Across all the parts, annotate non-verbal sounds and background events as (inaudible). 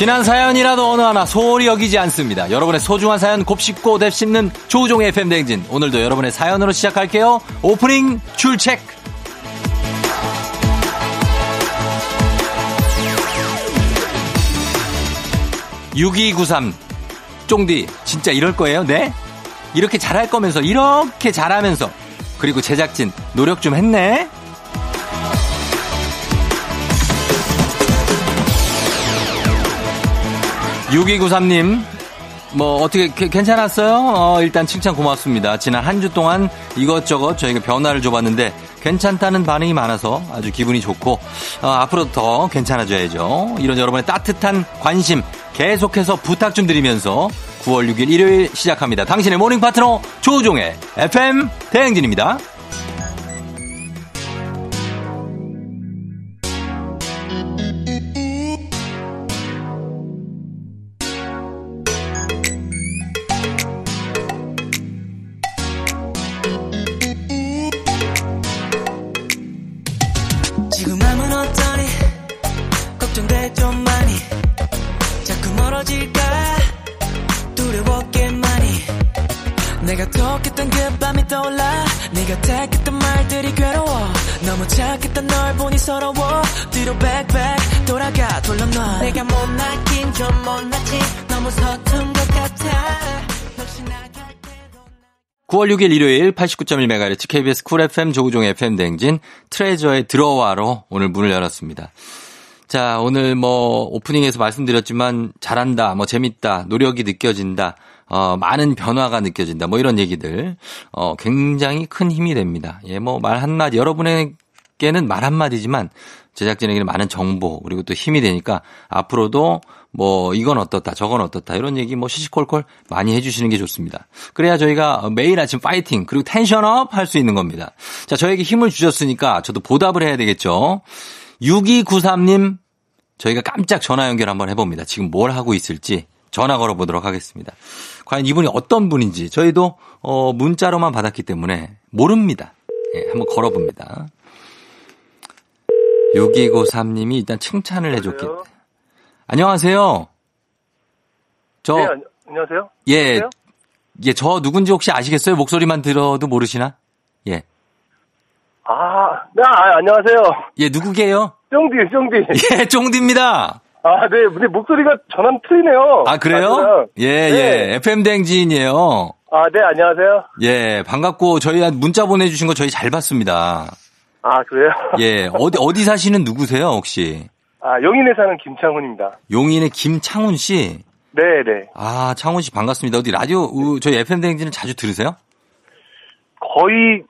지난 사연이라도 어느 하나 소홀히 여기지 않습니다. 여러분의 소중한 사연 곱씹고 뎁씹는 조종의 FM 댕진. 오늘도 여러분의 사연으로 시작할게요. 오프닝 출첵. 6293 쫑디 진짜 이럴 거예요? 네? 이렇게 잘할 거면서 이렇게 잘하면서 그리고 제작진 노력 좀 했네. 6293님, 뭐, 어떻게, 괜찮았어요? 어, 일단 칭찬 고맙습니다. 지난 한 주 동안 이것저것 저희가 변화를 줘봤는데, 괜찮다는 반응이 많아서 아주 기분이 좋고, 어, 앞으로 더 괜찮아져야죠. 이런 여러분의 따뜻한 관심 계속해서 부탁 좀 드리면서 9월 6일 일요일 시작합니다. 당신의 모닝 파트너 조종의 FM 대행진입니다. 못났지. 너무 서툰 것 같아. 9월 6일 일요일 89.1MHz KBS 쿨 FM 조우종의 FM 대행진 트레저의 들어와로 오늘 문을 열었습니다. 자, 오늘 뭐 오프닝에서 말씀드렸지만 잘한다, 뭐 재밌다, 노력이 느껴진다, 어, 많은 변화가 느껴진다, 뭐 이런 얘기들, 어, 굉장히 큰 힘이 됩니다. 예, 뭐 말 한마디, 여러분에게는 말 한마디지만 제작진에게는 많은 정보, 그리고 또 힘이 되니까 앞으로도 뭐 이건 어떻다 저건 어떻다 이런 얘기 뭐 시시콜콜 많이 해주시는 게 좋습니다. 그래야 저희가 매일 아침 파이팅 그리고 텐션업 할 수 있는 겁니다. 자 저에게 힘을 주셨으니까 저도 보답을 해야 되겠죠. 6293님 저희가 깜짝 전화 연결 한번 해봅니다. 지금 뭘 하고 있을지 전화 걸어보도록 하겠습니다. 과연 이분이 어떤 분인지 저희도 어 문자로만 받았기 때문에 모릅니다. 예, 한번 걸어봅니다. 6293님이 일단 칭찬을 해줬기 때문에 안녕하세요. 저 네, 안녕하세요. 예. 안녕하세요? 예, 저 누군지 혹시 아시겠어요? 목소리만 들어도 모르시나? 예. 아, 네, 아, 안녕하세요. 예, 누구게요? 쫑디, 쫑디. 예, 쫑디입니다. 아, 네, 근데 목소리가 전환 틀리네요. 아, 그래요? 예, 예, 네. 예. FM 댕지인이에요. 아, 네, 안녕하세요. 예, 반갑고 저희 문자 보내주신 거 저희 잘 봤습니다. 아, 그래요? 예, 어디, 어디 사시는 누구세요, 혹시? 아, 용인에 사는 김창훈입니다. 용인의 김창훈 씨? 네네. 네. 아, 창훈 씨 반갑습니다. 어디 라디오, 저희 FM대행진은 자주 들으세요? 거의,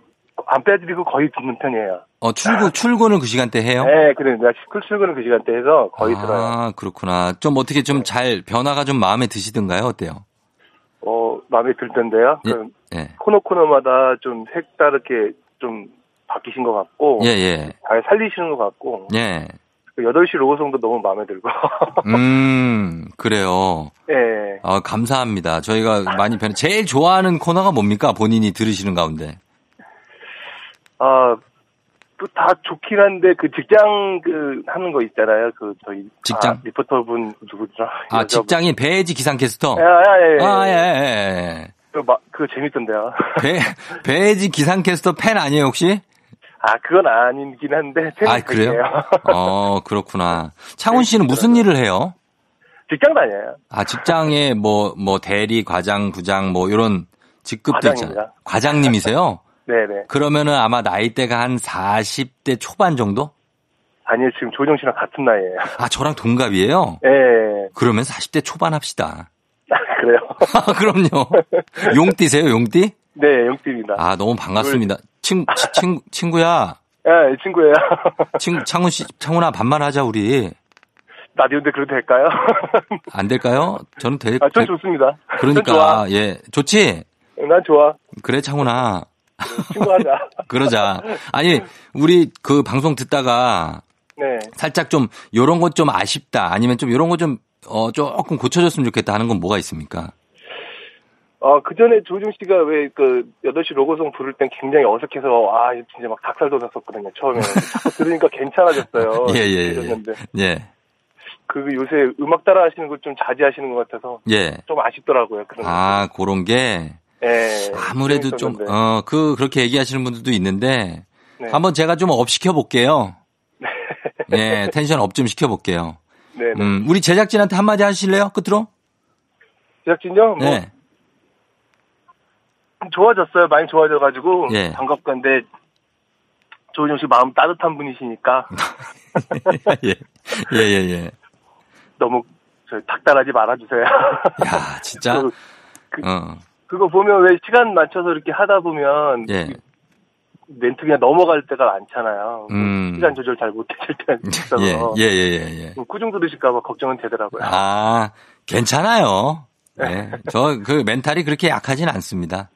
안 빼드리고 거의 듣는 편이에요. 어, 출근, 출근을 그 시간대 해요? 네, 그래. 내가 출근을 그 시간대 해서 거의 아, 들어요. 아, 그렇구나. 좀 어떻게 좀 잘, 변화가 좀 마음에 드시던가요? 어때요? 어, 마음에 들 텐데요. 예, 예. 코너 코너마다 좀 색다르게 좀 바뀌신 것 같고. 예, 예. 잘 살리시는 것 같고. 예. 8시 그 로고송도 너무 마음에 들고. (laughs) 음, 그래요. 네. 아, 감사합니다. 저희가 많이 변, 제일 좋아하는 코너가 뭡니까? 본인이 들으시는 가운데. 아, 다 좋긴 한데, 그 직장 그 하는 거 있잖아요. 그 저희. 직장? 아, 리포터분 누구더라? 아, 직장인 배지 기상캐스터? 예, 예, 예. 아, 예, 예. 예. 그, 마, 그거 재밌던데요. (laughs) 배, 배지 기상캐스터 팬 아니에요, 혹시? 아, 그건 아니긴 한데. 아, 그래요? 어, 그렇구나. 창훈 씨는 무슨 일을 해요? 직장 다녀요. 아, 직장에 뭐, 뭐, 대리, 과장, 부장, 뭐, 이런 직급도 있잖아요. 과장님이세요? 네네. 그러면은 아마 나이대가 한 40대 초반 정도? 아니요, 지금 조정 씨랑 같은 나이에요. 아, 저랑 동갑이에요? 네. 그러면 40대 초반 합시다. 아, 그래요? (laughs) 그럼요. 용띠세요, 용띠? 네, 용띠입니다. 아, 너무 반갑습니다. 친, 친, 친구야. 예, 네, 친구예요. 친, 창훈 씨, 창훈아, 반말하자, 우리. 라디오인데 그래도 될까요? (laughs) 안 될까요? 저는 될, 아, 전 좋습니다. 그러니까, 예. 좋지? 난 좋아. 그래, 창훈아. 친구하자. (laughs) 그러자. 아니, 우리 그 방송 듣다가. 네. 살짝 좀, 요런 것 좀 아쉽다. 아니면 좀 요런 거 좀, 어, 조금 고쳐줬으면 좋겠다 하는 건 뭐가 있습니까? 어, 그 전에 조중 씨가 왜 그 8시 로고송 부를 땐 굉장히 어색해서, 아, 진짜 막 닭살 돋았었거든요, 처음에. 들으니까 괜찮아졌어요. (laughs) 예, 예, 예. 예. 그 요새 음악 따라 하시는 걸 좀 자제하시는 것 같아서 예. 좀 아쉽더라고요. 그런 아, 거. 그런 게 예. 아무래도 좀 어, 그 그렇게 얘기하시는 분들도 있는데 네. 한번 제가 좀 up 시켜 볼게요. (laughs) 네. 예, tension up 좀 시켜 볼게요. 네, 네. 음, 우리 제작진한테 한마디 하실래요? 끝으로? 제작진요? 뭐 네. 좋아졌어요. 많이 좋아져가지고 예. 반갑건데 조은영 씨 마음 따뜻한 분이시니까. (laughs) 예. 예, 예, 예. 너무 저 닥달하지 말아주세요. 야, 진짜. (laughs) 그, 그, 어. 그거 보면 왜 시간 맞춰서 이렇게 하다 보면 예. 멘트 그냥 넘어갈 때가 많잖아요. 음. 시간 조절 잘 못해줄 때가 (laughs) 있어서. 예, 예, 예, 예. 예. 꾸중 들으실까봐 걱정은 되더라고요. 아, 괜찮아요. 네. 저 그 멘탈이 그렇게 약하진 않습니다.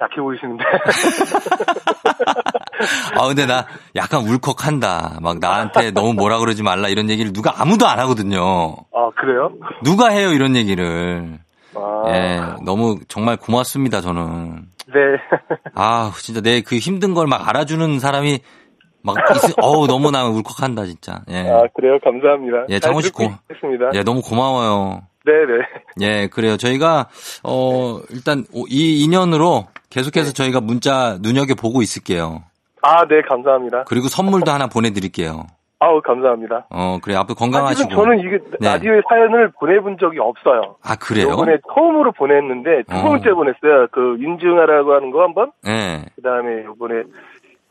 약해 보이시는데. (laughs) 아, 근데 나 약간 울컥한다. 막 나한테 너무 뭐라 그러지 말라 이런 얘기를 누가 아무도 안 하거든요. 아, 그래요? 누가 해요, 이런 얘기를. 아. 예, 너무 정말 고맙습니다, 저는. 네. 아, 진짜 내 그 힘든 걸 막 알아주는 사람이 막 있, (laughs) 어우 너무 나 울컥한다 진짜. 예. 아 그래요, 감사합니다. 예, 장호 씨 고, 예, 너무 고마워요. 네네. 예, 그래요. 저희가 어 일단 이 인연으로 계속해서 네. 저희가 문자 눈여겨 보고 있을게요. 아, 네, 감사합니다. 그리고 선물도 하나 보내드릴게요. 아우, 감사합니다. 어, 그래. 앞으로 건강하시고. 아, 저는 이게 네. 라디오에 사연을 보내본 적이 없어요. 아, 그래요? 이번에 처음으로 보냈는데 두 어. 번째 보냈어요. 그 윤중하라고 하는 거 한 번. 네. 그 다음에 이번에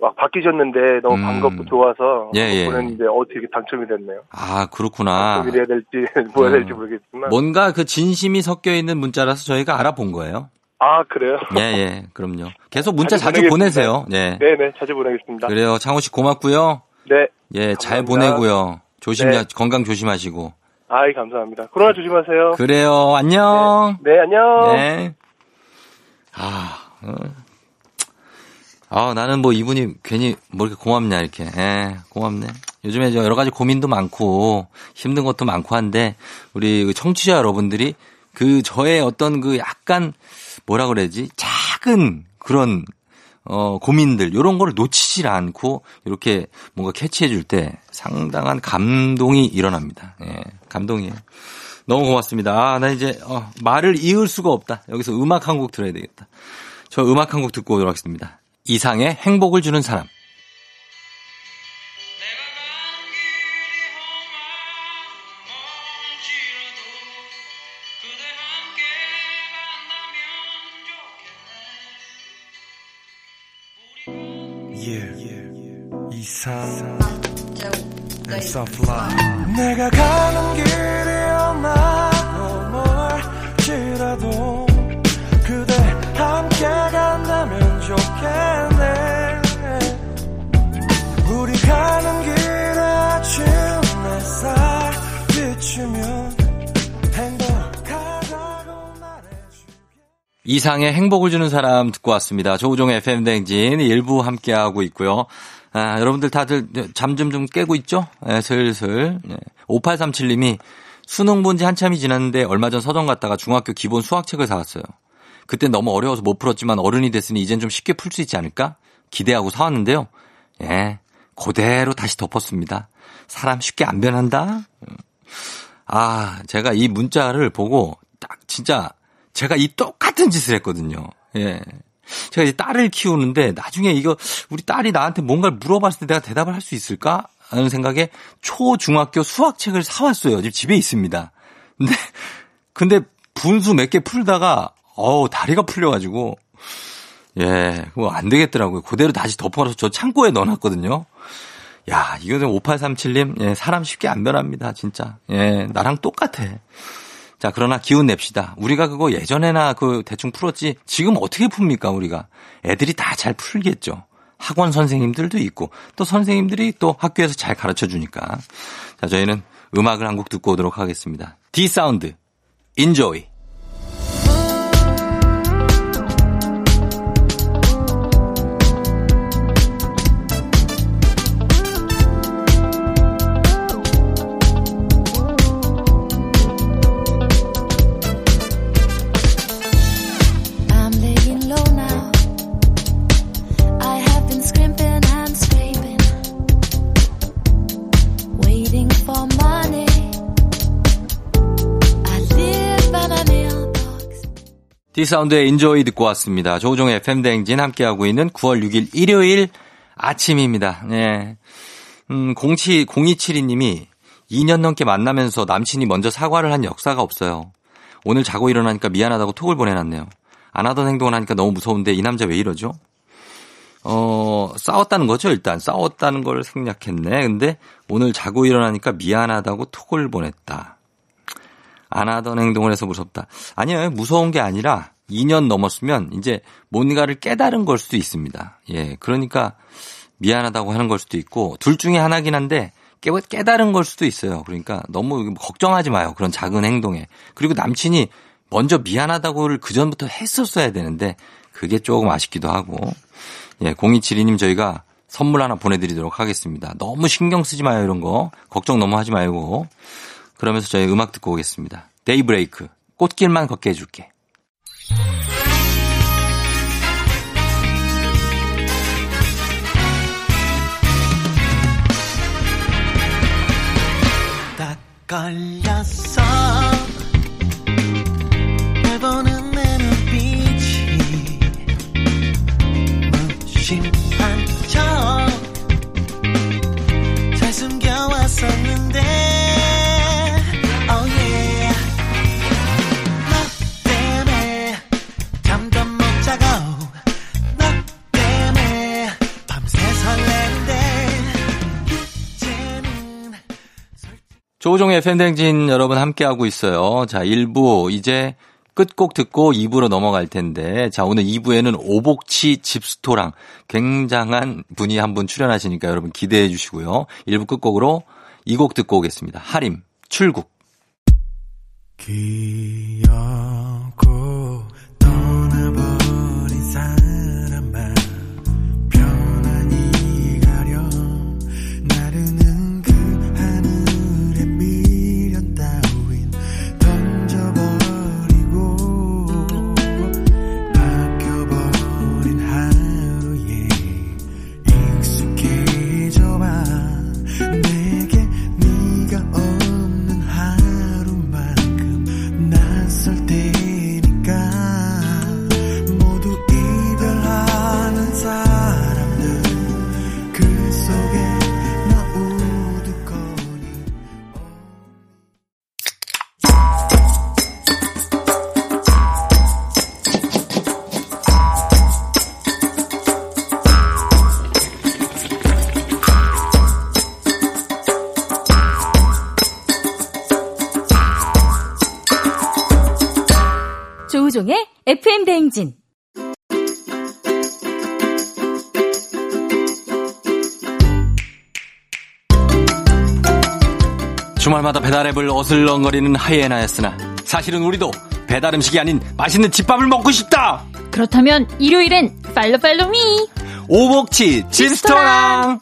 막 바뀌셨는데 너무 음. 반갑고 좋아서 예, 예. 보냈는데 어떻게 당첨이 됐네요. 아 그렇구나. 어떻게 해야 될지 (laughs) 뭐 해야 될지 모르겠지만 뭔가 그 진심이 섞여 있는 문자라서 저희가 알아본 거예요. 아, 그래요? 예, 예, 그럼요. 계속 문자 자주, 자주 보내세요. 네. 네네, 자주 보내겠습니다. 그래요. 창호 씨 고맙고요. 네. 예, 감사합니다. 잘 보내고요. 조심, 네. 건강 조심하시고. 아이, 감사합니다. 코로나 조심하세요. 그래요. 안녕. 네, 네 안녕. 네. 아, 어. 아, 나는 뭐 이분이 괜히 뭐 이렇게 고맙냐, 이렇게. 예, 고맙네. 요즘에 여러 가지 고민도 많고 힘든 것도 많고 한데 우리 그 청취자 여러분들이 그 저의 어떤 그 약간 뭐라 그래야지 작은 그런 어 고민들 요런 거를 놓치질 않고 이렇게 뭔가 캐치해 줄 때 상당한 감동이 일어납니다. 예. 감동이에요. 너무 고맙습니다. 아, 나 이제 어, 말을 이을 수가 없다. 여기서 음악 한 곡 들어야 되겠다. 저 음악 한 곡 듣고 오도록 하겠습니다. 이상의 행복을 주는 사람. Love. 내가 가는 길이 얼마 멀지라도 그대 함께 간다면 좋겠네. 우리 가는 길에 아침 햇살 비추면 이상의 행복을 주는 사람 듣고 왔습니다. 조우종 FM 댕진 일부 함께하고 있고요. 아, 여러분들 다들 잠 좀 좀 깨고 있죠? 네, 슬슬. 네. 5837님이 수능 본 지 한참이 지났는데 얼마 전 서점 갔다가 중학교 기본 수학책을 사왔어요. 그때 너무 어려워서 못 풀었지만 어른이 됐으니 이젠 좀 쉽게 풀 수 있지 않을까? 기대하고 사왔는데요. 예, 그대로 다시 덮었습니다. 사람 쉽게 안 변한다? 아, 제가 이 문자를 보고 딱 진짜 제가 이 똑같은 짓을 했거든요. 예. 제가 이제 딸을 키우는데 나중에 이거 우리 딸이 나한테 뭔가를 물어봤을 때 내가 대답을 할 수 있을까? 하는 생각에 초, 중학교 수학책을 사왔어요. 지금 집에 있습니다. 근데, 근데 분수 몇 개 풀다가, 어우, 다리가 풀려가지고, 예, 그거 안 되겠더라고요. 그대로 다시 덮어서 저 창고에 넣어놨거든요. 야, 이거는 5837님, 예, 사람 쉽게 안 변합니다, 진짜. 예, 나랑 똑같아. 자, 그러나 기운 냅시다. 우리가 그거 예전에나 그 대충 풀었지 지금 어떻게 풉니까, 우리가? 애들이 다 잘 풀겠죠. 학원 선생님들도 있고 또 선생님들이 또 학교에서 잘 가르쳐 주니까. 자, 저희는 음악을 한 곡 듣고 오도록 하겠습니다. D'Sound. Enjoy. D'Sound의 Enjoy 듣고 왔습니다. 조우종의 FM대행진 함께하고 있는 9월 6일 일요일 아침입니다. 네. 음, 07, 0272님이 2년 넘게 만나면서 남친이 먼저 사과를 한 역사가 없어요. 오늘 자고 일어나니까 미안하다고 톡을 보내놨네요. 안 하던 행동을 하니까 너무 무서운데 이 남자 왜 이러죠? 어, 싸웠다는 거죠, 일단. 싸웠다는 걸 생략했네. 근데 오늘 자고 일어나니까 미안하다고 톡을 보냈다. 안 하던 행동을 해서 무섭다. 아니요, 무서운 게 아니라 2년 넘었으면 이제 뭔가를 깨달은 걸 수도 있습니다. 예, 그러니까 미안하다고 하는 걸 수도 있고 둘 중에 하나긴 한데 깨, 깨달은 걸 수도 있어요. 그러니까 너무 걱정하지 마요. 그런 작은 행동에. 그리고 남친이 먼저 미안하다고를 그전부터 했었어야 되는데 그게 조금 아쉽기도 하고. 예, 0272님 저희가 선물 하나 보내드리도록 하겠습니다. 너무 신경 쓰지 마요, 이런 거. 걱정 너무 하지 말고. 그러면서 저희 음악 듣고 오겠습니다. 데이브레이크. 꽃길만 걷게 해줄게. 걸렸어 날 보는 내 눈빛이 무심한 척잘 숨겨왔었는데 조종의 팬댕진 여러분 함께하고 있어요. 자, 1부 이제 끝곡 듣고 2부로 넘어갈 텐데, 자, 오늘 2부에는 오복치 집스토랑 굉장한 분이 한 분 출연하시니까 여러분 기대해 주시고요. 1부 끝곡으로 이 곡 듣고 오겠습니다. 하림, 출국. 기억 조우종의 FM 대행진. 주말마다 배달앱을 어슬렁거리는 하이에나였으나 사실은 우리도 배달 음식이 아닌 맛있는 집밥을 먹고 싶다. 그렇다면 일요일엔 팔로 팔로미 오복치 진스토랑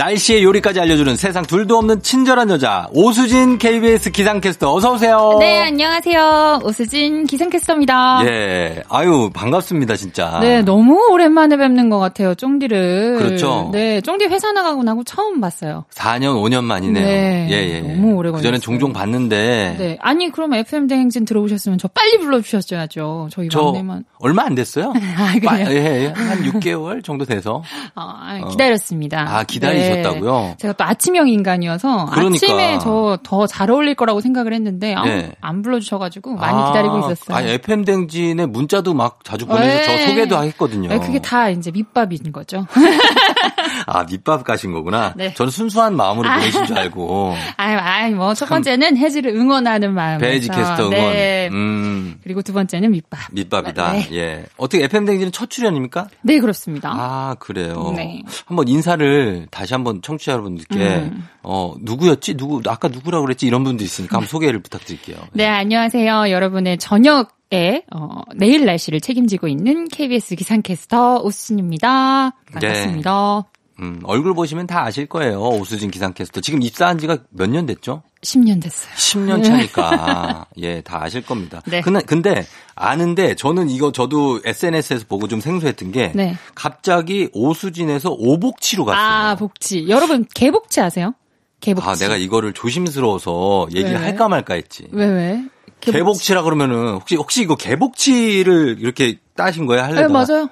날씨의 요리까지 알려주는 세상 둘도 없는 친절한 여자 오수진 KBS 기상캐스터 어서 오세요. 네 안녕하세요 오수진 기상캐스터입니다. 예 아유 반갑습니다 진짜. 네 너무 오랜만에 뵙는 것 같아요 쫑디를. 그렇죠. 네 쫑디 회사 나가고 나고 처음 봤어요. 4년 5년 만이네요. 네 예, 예. 너무 오래 걸렸어요. 그전엔 종종 봤는데. 네 아니 그럼 FM 대행진 들어오셨으면 저 빨리 불러주셨어야죠. 저희 저 막내만. 얼마 안 됐어요. (laughs) 아 그래요? 예, 예, 한 6개월 정도 돼서. 아, 기다렸습니다. 아 기다리. 네. 드셨다고요? 제가 또 아침형 인간이어서 그러니까. 아침에 저 더 잘 어울릴 거라고 생각을 했는데 아, 네. 안 불러주셔가지고 많이 아, 기다리고 있었어요. 아, FM 댕진에 문자도 막 자주 보내서 네. 저 소개도 했거든요. 네, 그게 다 이제 밑밥인 거죠. (laughs) 아 밑밥 가신 거구나. 네. 저는 순수한 마음으로 아. 보내신 줄 알고. (laughs) 아유, 아유, 뭐첫 번째는 해지를 응원하는 마음. 베이지 캐스터 응원. 네. 음. 그리고 두 번째는 밑밥. 밑밥이다. 네. 예. 어떻게 FM 댕진은 첫 출연입니까? 네, 그렇습니다. 아 그래요. 네. 한번 인사를 다시 한번 청취자 여러분들께 음. 어 누구였지? 누구 아까 누구라고 그랬지? 이런 분도 있으니까 한번 소개를 부탁드릴게요. 네, 안녕하세요. 여러분의 저녁 에 어, 내일 날씨를 책임지고 있는 KBS 기상캐스터 오수진입니다. 반갑습니다. 네. 음, 얼굴 보시면 다 아실 거예요. 오수진 기상캐스터. 지금 입사한 지가 몇 년 됐죠? 10년 됐어요. 10년 차니까. (laughs) 예, 다 아실 겁니다. 네. 근데, 근데 아는데 저는 이거 저도 SNS에서 보고 좀 생소했던 게 네. 갑자기 오수진에서 오복치로 갔어요. 아, 복치. 여러분 개복치 아세요? 개복치. 아, 내가 이거를 조심스러워서 얘기를 왜? 할까 말까 했지. 왜, 왜? 개복치. 개복치 라 그러면은 혹시 혹시 이거 개복치를 이렇게 따신 거예요? 할래? 네, 맞아요.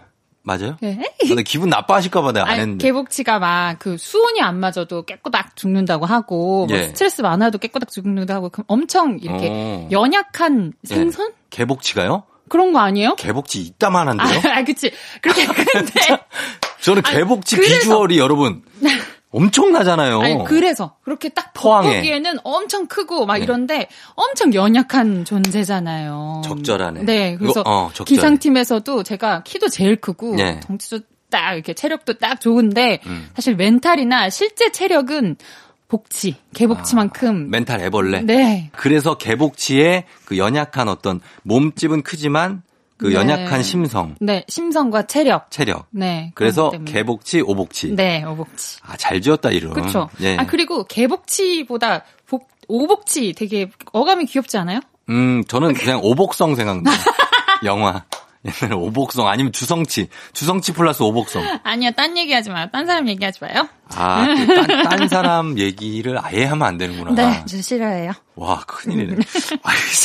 맞아요? 네. 근데 기분 나빠하실까봐 내가 안 아니, 했는데. 개복치가 막 그 수온이 안 맞아도 깨꼬닥 죽는다고 하고, 뭐 예. 뭐 스트레스 많아도 깨꼬닥 죽는다고 하고, 그럼 엄청 이렇게 어. 연약한 예. 생선? 예. 개복치가요? 그런 거 아니에요? 개복치 이따만한데요? 아, 그치. 그렇게, (laughs) 근데. 저는 개복치 아니, 비주얼이 여러분. (laughs) 엄청나잖아요. 아니, 그래서 그렇게 딱 보기에는 엄청 크고 막 네. 이런데 엄청 연약한 존재잖아요. 적절하네. 네, 그래서 이거, 어, 기상팀에서도 제가 키도 제일 크고 네. 덩치도 딱 이렇게 체력도 딱 좋은데 음. 사실 멘탈이나 실제 체력은 복치, 개복치만큼 아, 멘탈 애벌레. 네. 그래서 개복치의 그 연약한 어떤 몸집은 크지만 그 네. 연약한 심성. 네, 심성과 체력. 체력. 네. 그래서 개복치, 오복치. 네, 오복치. 아, 잘 지었다 이름. 그렇죠. 예. 아 그리고 개복치보다 복, 오복치 되게 어감이 귀엽지 않아요? 음, 저는 그냥 오복성 생각나. (laughs) 영화. 옛날에 오복성 아니면 주성치. 주성치 플러스 오복성. 아니요, 딴 얘기하지 마요. 딴 사람 얘기하지 마요. 아, 그 딴, 딴 사람 얘기를 아예 하면 안 되는구나. 네, 저 싫어해요. 와, 큰일이네.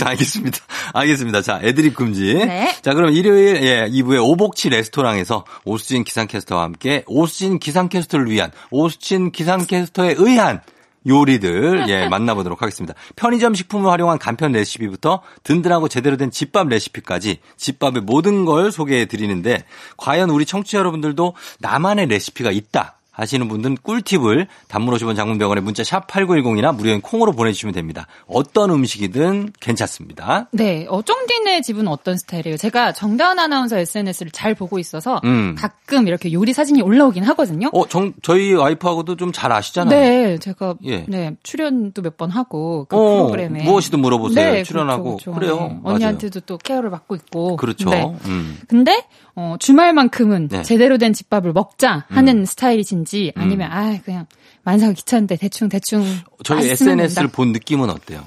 알겠습니다. 알겠습니다. 자, 애드립 금지. 네. 자, 그럼 일요일, 예, 2부에 오복치 레스토랑에서 오수진 기상캐스터와 함께 오수진 기상캐스터를 위한 오수진 기상캐스터에 의한 요리들 예 만나보도록 하겠습니다. 편의점 식품을 활용한 간편 레시피부터 든든하고 제대로 된 집밥 레시피까지 집밥의 모든 걸 소개해 드리는데 과연 우리 청취자 여러분들도 나만의 레시피가 있다. 하시는 분들은 꿀팁을 단문 50원 장문병원에 문자 샵 8910이나 무료인 콩으로 보내주시면 됩니다. 어떤 음식이든 괜찮습니다. 네. 어쫑디네 집은 어떤 스타일이에요? 제가 정다은 아나운서 SNS를 잘 보고 있어서 음. 가끔 이렇게 요리 사진이 올라오긴 하거든요. 어, 정, 저희 와이프하고도 좀 잘 아시잖아요. 네. 제가 예. 네, 출연도 몇 번 하고 그 어, 프로그램에. 무엇이든 물어보세요. 네, 그렇죠, 출연하고. 그렇죠, 그래요 네. 언니한테도 또 케어를 받고 있고. 그렇죠. 네. 음. 근데 어, 주말만큼은 네. 제대로 된 집밥을 먹자 하는 음. 스타일이신지 아니면 음. 아 그냥 만사가 귀찮은데 대충 대충 저희 SNS를 본 느낌은 어때요?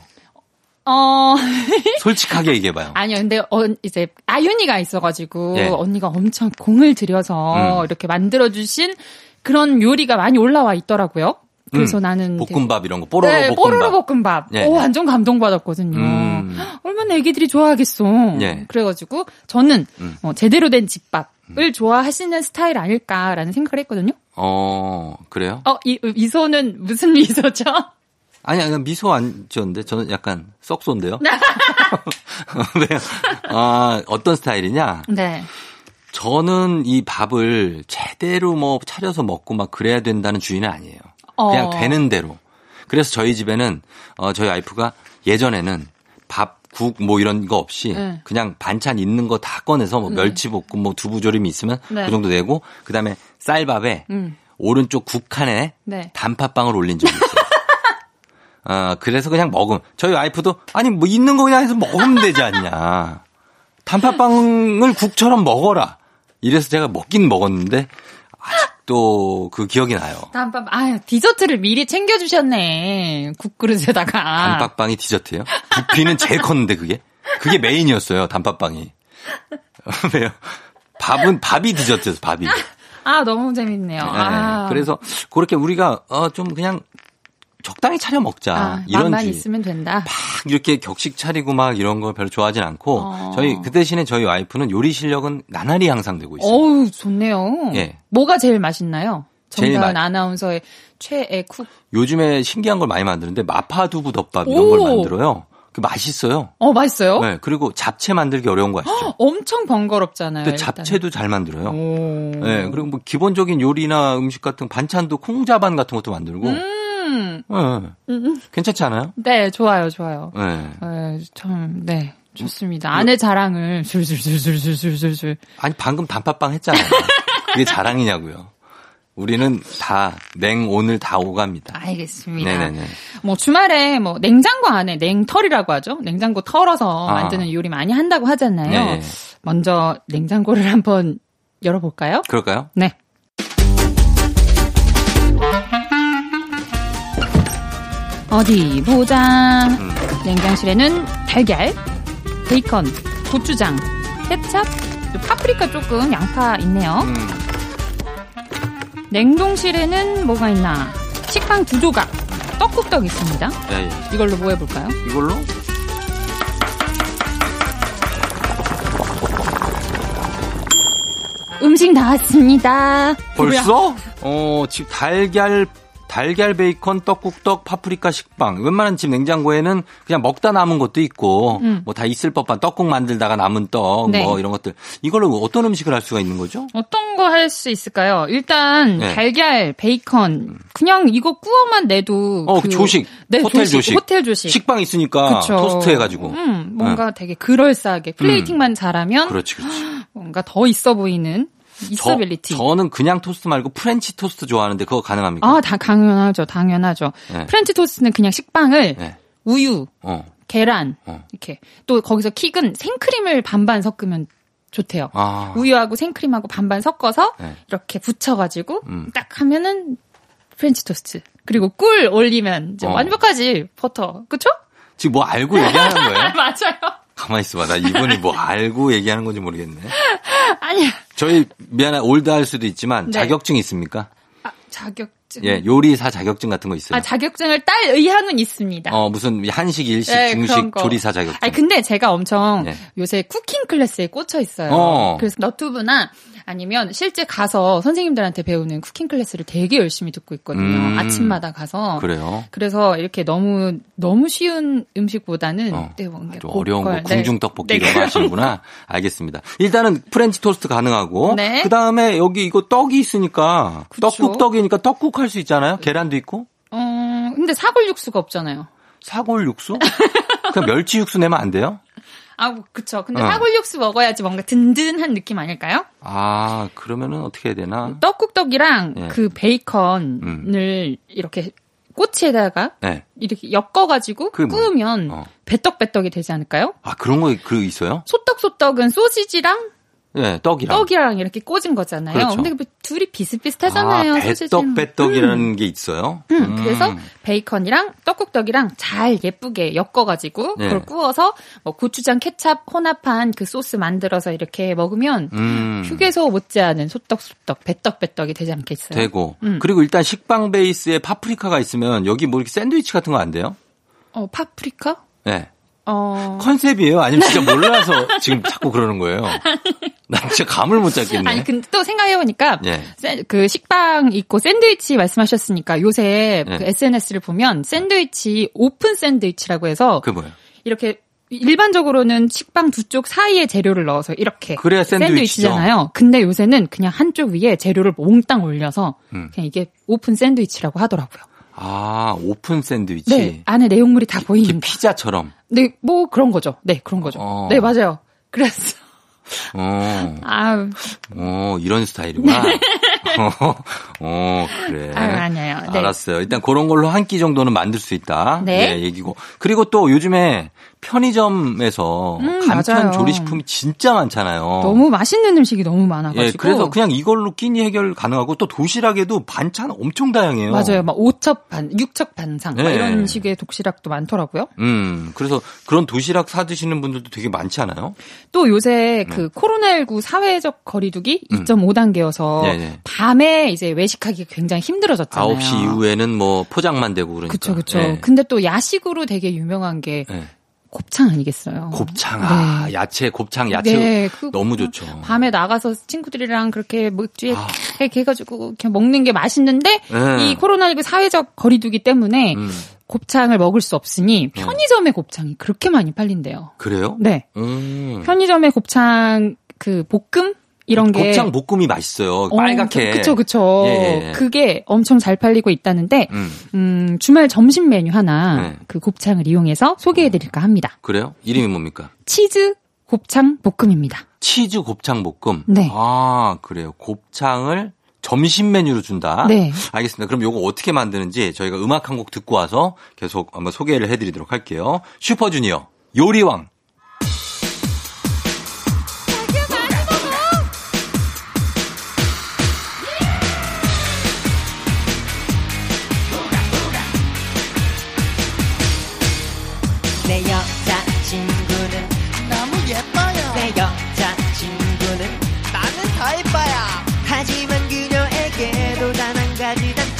어 (laughs) 솔직하게 얘기해봐요. 아니요, 근데 어, 이제 아윤이가 있어가지고 네. 언니가 엄청 공을 들여서 음. 이렇게 만들어주신 그런 요리가 많이 올라와 있더라고요. 그래서 음, 나는 볶음밥 이런 거 뽀로로 네, 볶음밥. 뽀로로 볶음밥. 네. 오 완전 감동받았거든요. 음. 얼마나 애기들이 좋아하겠어. 네. 그래가지고 저는 음. 어, 제대로 된 집밥을 음. 좋아하시는 스타일 아닐까라는 생각을 했거든요. 어 그래요? 어이 미소는 무슨 미소죠? (laughs) 아니, 아니, 미소 안 지었는데, 저는 약간 썩소인데요? 왜요? (laughs) 아, 어떤 스타일이냐? 네. 저는 이 밥을 제대로 뭐 차려서 먹고 막 그래야 된다는 주의는 아니에요. 그냥 어. 되는 대로. 그래서 저희 집에는 어 저희 와이프가 예전에는 밥, 국 뭐 이런 거 없이 네. 그냥 반찬 있는 거 다 꺼내서 뭐 네. 멸치볶음 뭐 두부조림이 있으면 네. 그 정도 내고 그 다음에 쌀밥에 음. 오른쪽 국칸에 네. 단팥빵을 올린 적이 있어요. 아, (laughs) 그래서 그냥 먹음. 저희 와이프도 아니 뭐 있는 거 그냥 해서 먹으면 되지 않냐. 단팥빵을 국처럼 먹어라. 이래서 제가 먹긴 먹었는데 아직도 그 기억이 나요. 단팥, 아 디저트를 미리 챙겨주셨네. 국그릇에다가. 단팥빵이 디저트예요? 부피는 제일 컸는데 그게? 그게 메인이었어요, 단팥빵이. (laughs) 왜요? 밥은, 밥이 디저트였어, 밥이. 아, 너무 재밌네요. 네, 아. 그래서 그렇게 우리가 어, 좀 그냥 적당히 차려 먹자. 아, 이런 만 있으면 된다. 막 이렇게 격식 차리고 막 이런 걸 별로 좋아하진 않고 어. 저희 그 대신에 저희 와이프는 요리 실력은 나날이 향상되고 있어요. 어우 좋네요. 예. 뭐가 제일 맛있나요? 정다은 마... 아나운서의 최애 쿡. 요즘에 신기한 걸 많이 만드는데 마파두부 덮밥 이런 오. 걸 만들어요. 그 맛있어요. 어, 맛있어요? 네. 그리고 잡채 만들기 어려운 거 아시죠? (gasps) 엄청 번거롭잖아요. 근데 잡채도 잘 만들어요. 오. 네. 그리고 뭐 기본적인 요리나 음식 같은 반찬도 콩자반 같은 것도 만들고. 음. 음. 네. 음. 괜찮지 않아요? 네, 좋아요, 좋아요. 네. 네 참, 네. 좋습니다. 아내 자랑을 술술술술술술술. 아니 방금 단팥빵 했잖아요. 그게 자랑이냐고요. 우리는 다냉 오늘 다 오갑니다. 알겠습니다. 네네네. 뭐 주말에 뭐 냉장고 안에 냉털이라고 하죠. 냉장고 털어서 아. 만드는 요리 많이 한다고 하잖아요. 네 먼저 냉장고를 한번 열어볼까요? 그럴까요? 네. 어디 보자. 음. 냉장실에는 달걀, 베이컨, 고추장, 케찹, 파프리카 조금, 양파 있네요. 음. 냉동실에는 뭐가 있나? 식빵 두 조각, 떡국떡 있습니다. 예, 예. 이걸로 뭐 해볼까요? 이걸로? 음식 나왔습니다. 벌써? 어, 지금 달걀 달걀 베이컨 떡국떡 파프리카 식빵 웬만한 집 냉장고에는 그냥 먹다 남은 것도 있고 음. 뭐다 있을 법한 떡국 만들다가 남은 떡뭐 네. 이런 것들 이걸로 어떤 음식을 할 수가 있는 거죠? 어떤 거 할 수 있을까요? 일단 네. 달걀 베이컨 그냥 이거 구워만 내도 어 그, 조식 네, 호텔 조식, 조식, 호텔 조식 식빵 있으니까 그쵸. 토스트 해가지고 음, 뭔가 네. 되게 그럴싸하게 plating만 음. 잘하면 그렇지, 그렇지. (gasps) 뭔가 더 있어 보이는 있어빌리티. 저, 는 그냥 토스트 말고 프렌치 토스트 좋아하는데 그거 가능합니까? 아, 다 당연하죠. 당연하죠. 네. 프렌치 토스트는 그냥 식빵을 네. 우유, 어. 계란 어. 이렇게 또 거기서 kick은 생크림을 반반 섞으면 좋대요. 아. 우유하고 생크림하고 반반 섞어서 네. 이렇게 부쳐가지고 음. 딱 하면은 프렌치 토스트. 그리고 꿀 올리면 이제 어. 완벽하지 버터. 그쵸? 지금 뭐 알고 얘기하는 거예요? (laughs) 맞아요. 가만히 있어봐. 나 이분이 뭐 (laughs) 알고 얘기하는 건지 모르겠네. 아니야. 저희 미안해 old 할 수도 있지만 네. 자격증 있습니까? 아, 자격 증. 예, 요리사 자격증 같은 거 있어요. 아, 자격증을 딸 의향은 있습니다. 어, 무슨 한식, 일식, 네, 중식 조리사 자격증. 아니, 근데 제가 엄청 네. 요새 cooking class에 꽂혀 있어요. 어. 그래서 너튜브나 아니면 실제 가서 선생님들한테 배우는 cooking class를 되게 열심히 듣고 있거든요. 음. 아침마다 가서. 그래요. 그래서 이렇게 너무 너무 쉬운 음식보다는 어. 네, 뭔가 어려운 거 궁중 네. 떡볶이 네. 이런 거 하시는구나. (laughs) 알겠습니다. 일단은 프렌치 토스트 가능하고 네. 그다음에 여기 이거 떡이 있으니까 그쵸? 떡국 떡이니까 떡국 할수 있잖아요. 계란도 있고. 어, 근데 사골 육수가 없잖아요. 사골 육수? 그냥 멸치 육수 내면 안 돼요? 아, 그쵸. 근데 어. 사골 육수 먹어야지 뭔가 든든한 느낌 아닐까요? 아, 그러면은 어떻게 해야 되나? 떡국떡이랑 예. 그 베이컨을 음. 이렇게 꼬치에다가 네. 이렇게 엮어가지고 구우면 뭐? 어. 베떡베떡이 되지 않을까요? 아, 그런 거, 그 있어요? 소떡소떡은 소시지랑 네, 떡이랑. 떡이랑 이렇게 꽂은 거잖아요. 그렇죠. 근데 그 둘이 비슷비슷하잖아요. 아, 배떡, 배떡이라는 음. 게 있어요. 음, 음. 그래서 베이컨이랑 떡국떡이랑 잘 예쁘게 엮어가지고 네. 그걸 구워서 뭐 고추장, 케찹 혼합한 그 소스 만들어서 이렇게 먹으면 음. 휴게소 못지않은 소떡소떡, 배떡배떡이 되지 않겠어요? 되고. 음. 그리고 일단 식빵 베이스에 파프리카가 있으면 여기 뭐 이렇게 샌드위치 같은 거 안 돼요? 어, 파프리카? 네. 어... 컨셉이에요? 아니면 진짜 (laughs) 몰라서 지금 자꾸 그러는 거예요? 나 진짜 감을 못 잡겠네. 아니, 근데 또 생각해보니까, 예. 그 식빵 있고 샌드위치 말씀하셨으니까 요새 예. 그 SNS를 보면 샌드위치, 오픈 샌드위치라고 해서. 그 뭐예요? 이렇게 일반적으로는 식빵 두 쪽 사이에 재료를 넣어서 이렇게 그래야 샌드위치잖아요. 근데 요새는 그냥 한쪽 위에 재료를 몽땅 올려서 음. 그냥 이게 오픈 샌드위치라고 하더라고요. 아, 오픈 샌드위치. 네, 안에 내용물이 다 보이는. 피자처럼. 네, 뭐 그런 거죠. 네, 그런 거죠. 어. 네, 맞아요. 그랬어. 어. (laughs) 아, 어, 이런 스타일이구나. 네. (laughs) 어, 어, 그래. 아, 아니에요. 네. 알았어요. 일단 그런 걸로 한 끼 정도는 만들 수 있다. 네. 네. 얘기고. 그리고 또 요즘에 편의점에서 음, 간편 맞아요. 조리식품이 진짜 많잖아요. 너무 맛있는 음식이 너무 많아가지고. 예, 그래서 그냥 이걸로 끼니 해결 가능하고 또 도시락에도 반찬 엄청 다양해요. 맞아요. 막 5첩 반, 6첩 반상 네. 이런 식의 도시락도 많더라고요. 음, 그래서 그런 도시락 사 드시는 분들도 되게 많지 않아요? 또 요새 네. 그 코로나19 사회적 거리두기 음. 2.5단계여서 네네. 밤에 이제 외식하기 굉장히 힘들어졌잖아요. 9시 이후에는 뭐 포장만 되고 그러니까. 그렇죠, 그렇죠. 네. 근데 또 야식으로 되게 유명한 게 네. 곱창 아니겠어요? 곱창, 아, 네. 야채, 곱창, 야채 네, 그, 너무 좋죠. 밤에 나가서 친구들이랑 그렇게 맥주에 아. 이렇게 해가지고 그냥 먹는 게 맛있는데 네. 이 코로나19 사회적 거리두기 때문에 음. 곱창을 먹을 수 없으니 네. 편의점의 곱창이 그렇게 많이 팔린대요. 그래요? 네. 음. 편의점의 곱창 그 볶음 이런 게 곱창 볶음이 맛있어요. 어, 빨갛게. 그쵸 그쵸. 예, 예. 그게 엄청 잘 팔리고 있다는데 음. 음 주말 점심 메뉴 하나 네. 그 곱창을 이용해서 소개해 드릴까 합니다. 그래요? 이름이 뭡니까? 치즈 곱창 볶음입니다. 치즈 곱창 볶음. 네. 아 그래요. 곱창을 점심 메뉴로 준다. 네. 알겠습니다. 그럼 요거 어떻게 만드는지 저희가 음악 한 곡 듣고 와서 계속 한번 소개를 해드리도록 할게요. 슈퍼주니어 요리왕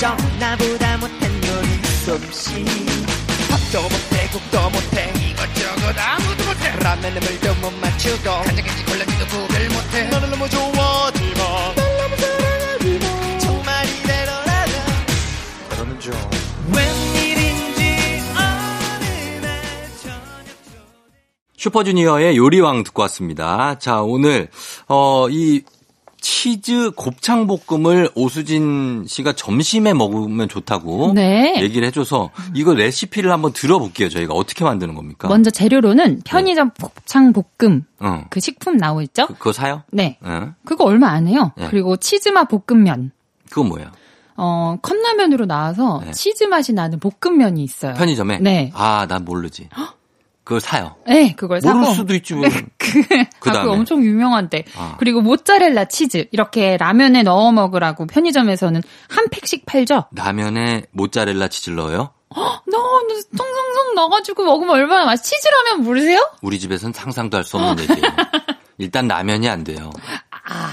단점 나보다 못한 요리 소 없이 밥도 못해 국도 못해. 이것저것 아무도 못해. 라면에 물도 못 맞추고. 간장게지 골라지도 구별 못해. 너는 너무 좋아하지마. 날 너무 사랑하지 마. 정말 이대로라면 그러면 좀. 웬일인지 어느 날 저녁 슈퍼주니어의 요리왕 듣고 왔습니다. 자, 오늘, 어, 이 치즈 곱창 볶음을 오수진 씨가 점심에 먹으면 좋다고 네. 얘기를 해줘서 이거 레시피를 한번 들어볼게요. 저희가 어떻게 만드는 겁니까? 먼저 재료로는 편의점 네. 곱창 볶음 어. 그 식품 나오 있죠? 그, 거 사요? 네. 네. 그거 얼마 안 해요. 네. 그리고 치즈맛 볶음면. 그건 뭐예요? 어, 컵라면으로 나와서 네. 치즈 맛이 나는 볶음면이 있어요. 편의점에? 네. 아, 난 모르지. 그걸 사요. 네, 그걸 사고. 모를 수도 있지. 뭐. (laughs) 그, 그 다음에. 아, 엄청 유명한데. 아. 그리고 모짜렐라 치즈 이렇게 라면에 넣어 먹으라고 편의점에서는 한 팩씩 팔죠. 라면에 모짜렐라 치즈를 넣어요? 넣어, 통성성 넣어가지고 먹으면 얼마나 맛. 치즈라면 모르세요? 우리 집에서는 상상도 할 수 없는 (laughs) 얘기예요. 일단 라면이 안 돼요. 아.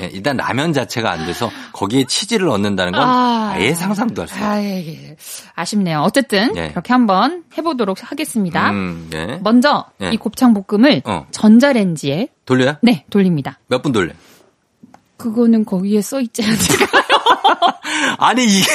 예, 일단 라면 자체가 안 돼서 거기에 치즈를 넣는다는 건 아, 예 상상도 할 수 없어요. 아, 예, 예. 아쉽네요. 어쨌든 예. 이렇게 한번 해보도록 하겠습니다. 음, 예. 먼저 예. 이 곱창 볶음을 어. 전자레인지에 돌려요? 네, 돌립니다. 몇 분 돌려? 그거는 거기에 써 있지 않을까요? (laughs) 아니 이게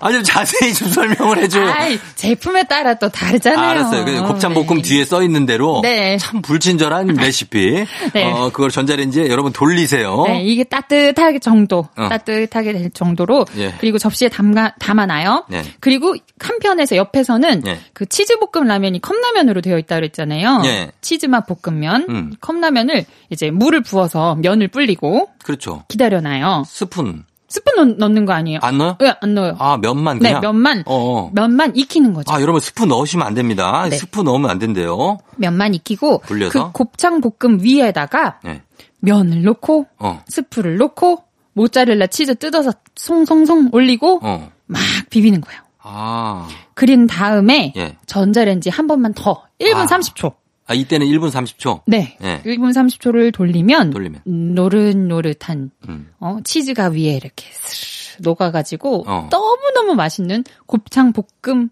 아주 자세히 좀 설명을 해줘요. 아이, 제품에 따라 또 다르잖아요. 알았어요. 그 곱창볶음 네. 뒤에 써 있는 대로 네. 참 불친절한 (laughs) 레시피. 네. 어 그걸 전자레인지에 여러분 돌리세요. 네, 이게 따뜻하게 정도, 어. 따뜻하게 될 정도로 예. 그리고 접시에 담가 담아놔요. 네. 그리고 한편에서 옆에서는 예. 그 치즈 볶음 라면이 컵라면으로 되어 있다 그랬잖아요. 예. 치즈맛 볶음면 음. 컵라면을 이제 물을 부어서 면을 불리고 그렇죠. 기다려놔요. 스프. 스프 넣, 는거 아니에요? 안 넣어요? 네, 안 넣어요. 아, 면만 그냥? 네, 면만. 어어. 면만 익히는 거죠. 아, 여러분 스프 넣으시면 안 됩니다. 네. 스프 넣으면 안 된대요. 면만 익히고 불려서? 그 곱창 볶음 위에다가 네. 면을 넣고 어. 스프를 넣고 모짜렐라 치즈 뜯어서 송송송 올리고 어. 막 비비는 거예요. 아. 그린 다음에 예. 전자레인지 한 번만 더 1분 아. 30초. 아, 이때는 1분 30초? 네. 네. 1분 30초를 돌리면, 돌리면. 노릇노릇한, 음. 어, 치즈가 위에 이렇게 스르 녹아가지고, 어. 너무너무 맛있는 곱창 볶음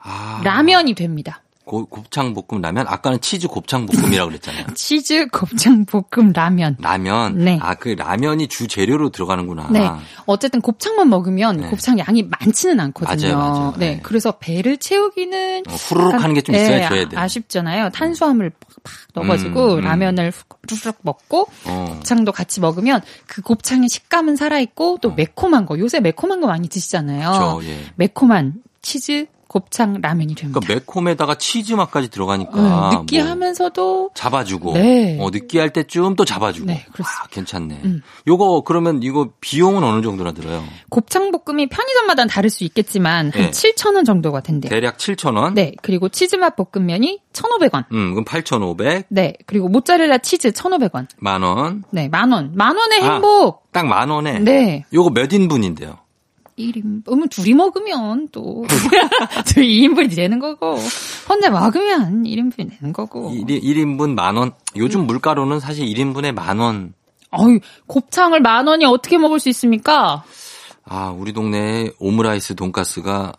아. 라면이 됩니다. 고, 곱창 볶음 라면? 아까는 치즈 곱창 볶음이라고 그랬잖아요. (laughs) 치즈 곱창 볶음 라면. 라면? 네. 아, 그 라면이 주 재료로 들어가는구나. 네. 어쨌든 곱창만 먹으면 네. 곱창 양이 많지는 않거든요. 맞아요, 맞아요. 네. 네. 그래서 배를 채우기는 어, 후루룩 하는 게 좀 있어야 네, 줘야 돼. 아쉽잖아요. 탄수화물 팍 넣어가지고 음, 음. 라면을 후루룩 먹고 어. 곱창도 같이 먹으면 그 곱창의 식감은 살아 있고 또 어. 매콤한 거. 요새 매콤한 거 많이 드시잖아요. 그쵸, 예. 매콤한 치즈 곱창 라면이 됩니다. 그러니까 매콤에다가 치즈 맛까지 들어가니까 네, 느끼하면서도 뭐 잡아주고 네. 어, 느끼할 때쯤 또 잡아주고 네, 그렇습니다. 아, 괜찮네. 음. 요거 그러면 이거 비용은 어느 정도나 들어요? 곱창 볶음이 편의점마다 다를 수 있겠지만 한 네. 7천 원 정도가 된대요. 대략 7천 원? 네. 그리고 치즈 맛 볶음면이 1,500원. 음, 그럼 8,500. 네. 그리고 모짜렐라 치즈 1,500원. 만 원. 네, 만 원. 만 원의 아, 행복. 아, 딱만 원에. 네. 요거 몇 인분인데요? 1인, 분 둘이 먹으면 또, (laughs) 저 2인분이 되는 거고, 혼자 먹으면 1인분이 되는 거고. 1, 1인분 만 원? 요즘 음. 물가로는 사실 1인분에 만 원. 어이, 곱창을 만 원에 어떻게 먹을 수 있습니까? 아, 우리 동네 오므라이스 돈가스가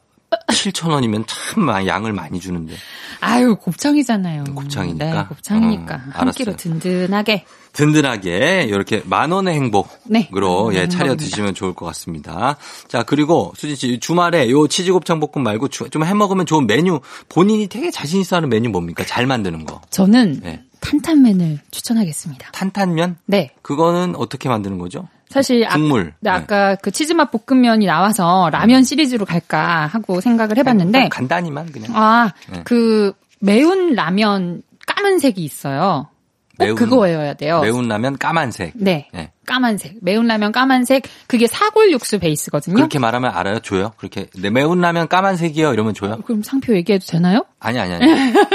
7천 원이면 참 양을 많이 주는데. 아유, 곱창이잖아요. 곱창이니까. 네, 곱창이니까. 어, 한 끼로 든든하게. 든든하게 이렇게 만 원의 행복으로 네, 예 차려 드시면 좋을 것 같습니다. 자 그리고 수진 씨 주말에 요 치즈 곱창 볶음 말고 좀 해 먹으면 좋은 메뉴 본인이 되게 자신 있어 하는 메뉴 뭡니까? 잘 만드는 거. 저는 네. 탄탄면을 추천하겠습니다. 탄탄면? 네. 그거는 어떻게 만드는 거죠? 사실 국물. 아, 네. 아까 그 치즈맛 볶음면이 나와서 라면 시리즈로 갈까 하고 생각을 해봤는데 간단히만 그냥. 아그 네. 매운 라면 까만색이 있어요. 매운, 그거여야 돼요. 매운 라면 까만색. 네. 네. 까만색. 매운 라면 까만색. 그게 사골 육수 베이스거든요. 그렇게 말하면 알아요? 줘요? 그렇게 네, 매운 라면 까만색이요? 이러면 줘요? 어, 그럼 상표 얘기해도 되나요? 아니 아니 아니.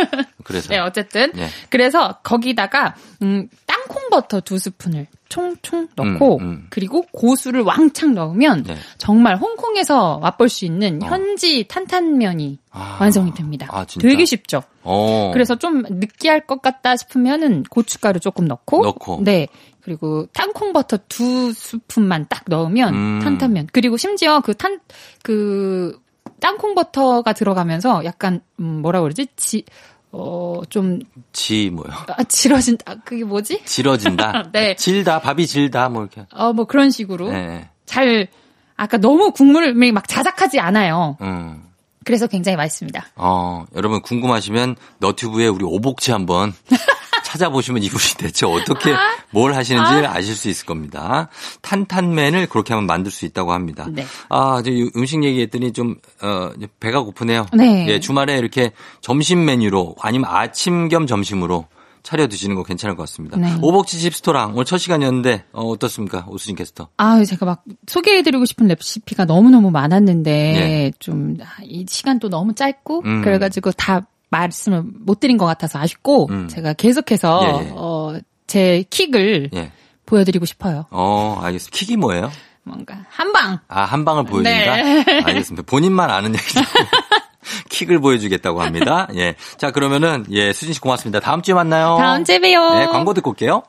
(laughs) 그래서. 네, 어쨌든. 네. 그래서 거기다가 음, 땅콩 버터 두 스푼을 총총 넣고 음, 음. 그리고 고수를 왕창 넣으면 네. 정말 홍콩에서 맛볼 수 있는 어. 현지 탄탄면이 아, 완성이 됩니다. 아, 되게 쉽죠. 오. 어. 그래서 좀 느끼할 것 같다 싶으면은 고춧가루 조금 넣고, 넣고. 네. 그리고 땅콩 버터 두 스푼만 딱 넣으면 음. 탄탄면. 그리고 심지어 그 탄, 그 땅콩 버터가 들어가면서 약간 음, 뭐라 그러지? 지 어, 좀. 지, 뭐요? 아, 지러진다. 그게 뭐지? 지러진다? (laughs) 네. 질다, 밥이 질다, 뭐, 이렇게. 어, 뭐 그런 식으로. 네. 잘, 아까 너무 국물이 막 자작하지 않아요. 음. 그래서 굉장히 맛있습니다. 어, 여러분 궁금하시면 너튜브에 우리 오복치 한번 (laughs) 찾아보시면 이분이 대체 어떻게 아? 뭘 하시는지 아? 아실 수 있을 겁니다. 탄탄면을 그렇게 하면 만들 수 있다고 합니다. 네. 아, 이제 음식 얘기했더니 좀, 어, 배가 고프네요. 네. 예, 주말에 이렇게 점심 메뉴로 아니면 아침 겸 점심으로 차려 드시는 거 괜찮을 것 같습니다. 네. 오복치 집스토랑 오늘 첫 시간이었는데 어, 떻습니까 오수진 캐스터? 아 제가 막 소개해드리고 싶은 레시피가 너무 너무 많았는데 네. 좀이 시간도 너무 짧고 음. 그래가지고 다 말씀을 못 드린 것 같아서 아쉽고 음. 제가 계속해서 예, 예. 어, 제 킥을 예. 보여드리고 싶어요. 어 알겠습니다. 킥이 뭐예요? 뭔가 한 방. 아 한 방을 보여준다. 네. (laughs) 알겠습니다. 본인만 아는 얘기죠. (laughs) 킥을 보여주겠다고 합니다. 예. 자, 그러면은, 예, 수진 씨 고맙습니다. 다음 주에 만나요. 다음 주에 봬요. 네, 광고 듣고 올게요.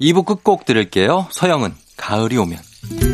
2부 끝곡 들을게요. 서영은, 가을이 오면.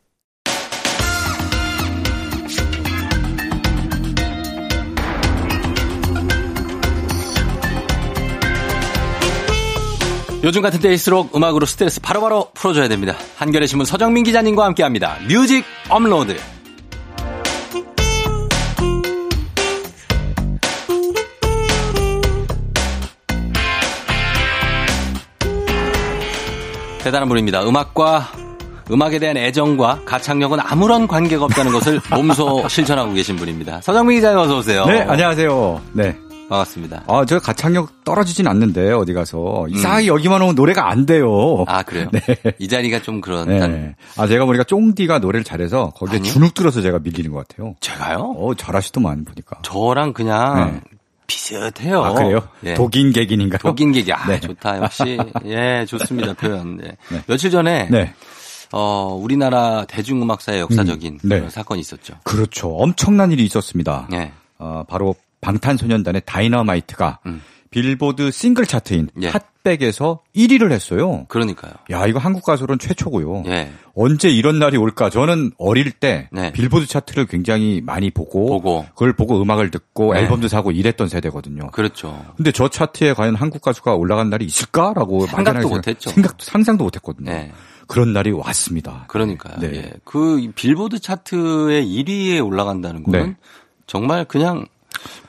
요즘 같은 때일수록 음악으로 스트레스 바로바로 바로 풀어줘야 됩니다. 한겨레 신문 서정민 기자님과 함께합니다. 뮤직 업로드. 대단한 분입니다. 음악과 음악에 대한 애정과 가창력은 아무런 관계가 없다는 것을 몸소 실천하고 계신 분입니다. 서정민 기자님 어서 오세요. 네, 안녕하세요. 네. 반갑습니다. 아, 저 가창력 떨어지진 않는데 어디 가서 이상하게 음. 여기만 오면 노래가 안 돼요. 아 그래요? (laughs) 네. 이 자리가 좀 그런. 네. 아 제가 보니까 쫑디가 노래를 잘해서 거기에 아니요? 주눅 들어서 제가 밀리는 것 같아요. 제가요? 어 잘하시더만 보니까. 저랑 그냥 네. 비슷해요. 아, 그래요? 예. 독인 객인인가요? 독인 객이. 아, 네. 좋다. 역시. 예, 좋습니다. 표현. 네. 네. 며칠 전에. 네. 어, 우리나라 대중음악사의 역사적인 음, 네. 사건이 있었죠. 그렇죠. 엄청난 일이 있었습니다. 네. 어, 바로 방탄소년단의 다이너마이트가 음. 빌보드 싱글 차트인 예. 핫백에서 1위를 했어요. 그러니까요. 야, 이거 한국 가수로는 최초고요. 예. 언제 이런 날이 올까? 저는 어릴 때 네. 빌보드 차트를 굉장히 많이 보고, 보고, 그걸 보고 음악을 듣고 네. 앨범도 사고 이랬던 세대거든요. 그렇죠. 근데 저 차트에 과연 한국 가수가 올라간 날이 있을까라고 생각도 못 했죠. 생각 상상도 못 했거든요. 네. 그런 날이 왔습니다. 그러니까요. 네. 예. 그 빌보드 차트의 1위에 올라간다는 거는 네. 정말 그냥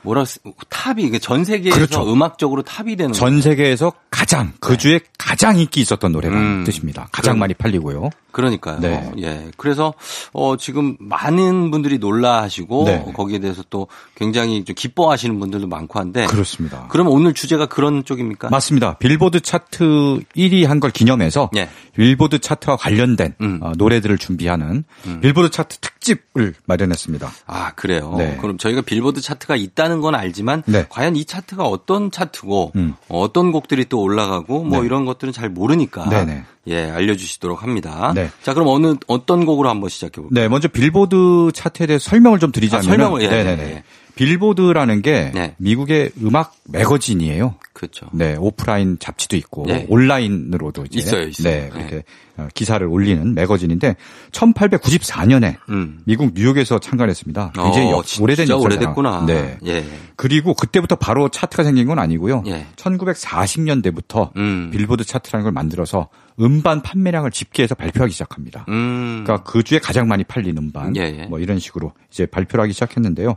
뭐라 top이 이게 전 세계에서 그렇죠. 음악적으로 top이 되는 전 세계에서 가장 그 주에 네. 가장 인기 있었던 노래라는 음, 뜻입니다. 가장 그럼, 많이 팔리고요. 그러니까요. 네. 예. 그래서 어 지금 많은 분들이 놀라하시고 네. 거기에 대해서 또 굉장히 좀 기뻐하시는 분들도 많고 한데 그렇습니다. 그러면 오늘 주제가 그런 쪽입니까? 맞습니다. 빌보드 차트 1위 한 걸 기념해서 예. 빌보드 차트와 관련된 음. 어, 노래들을 준비하는 음. 빌보드 차트 특집을 마련했습니다. 아 그래요. 네. 그럼 저희가 빌보드 차트가 있다는 건 알지만 네. 과연 이 차트가 어떤 차트고 음. 어떤 곡들이 또 올라가고 뭐 네. 이런 것들은 잘 모르니까 네네. 예, 알려주시도록 합니다. 네. 자, 그럼 어느, 어떤 곡으로 한번 시작해 볼까요? 네, 먼저 빌보드 차트에 대해 설명을 좀 드리자면. 아, 설명을, 예, 네네네. 예. 빌보드라는 게 네. 미국의 음악 매거진이에요. 그렇죠. 네, 오프라인 잡지도 있고 네. 온라인으로도 이제 있어요, 있어요. 네, 그렇게 네. 어, 기사를 올리는 매거진인데 1894년에 음. 미국 뉴욕에서 창간했습니다. 굉장히 어, 오래된 역사잖아. 오래됐구나. 네. 예. 그리고 그때부터 바로 차트가 생긴 건 아니고요. 예. 1940년대부터 음. 빌보드 차트라는 걸 만들어서 음반 판매량을 집계해서 발표하기 시작합니다. 음. 그러니까 그 주에 가장 많이 팔린 음반 예, 예. 뭐 이런 식으로 이제 발표를 하기 시작했는데요.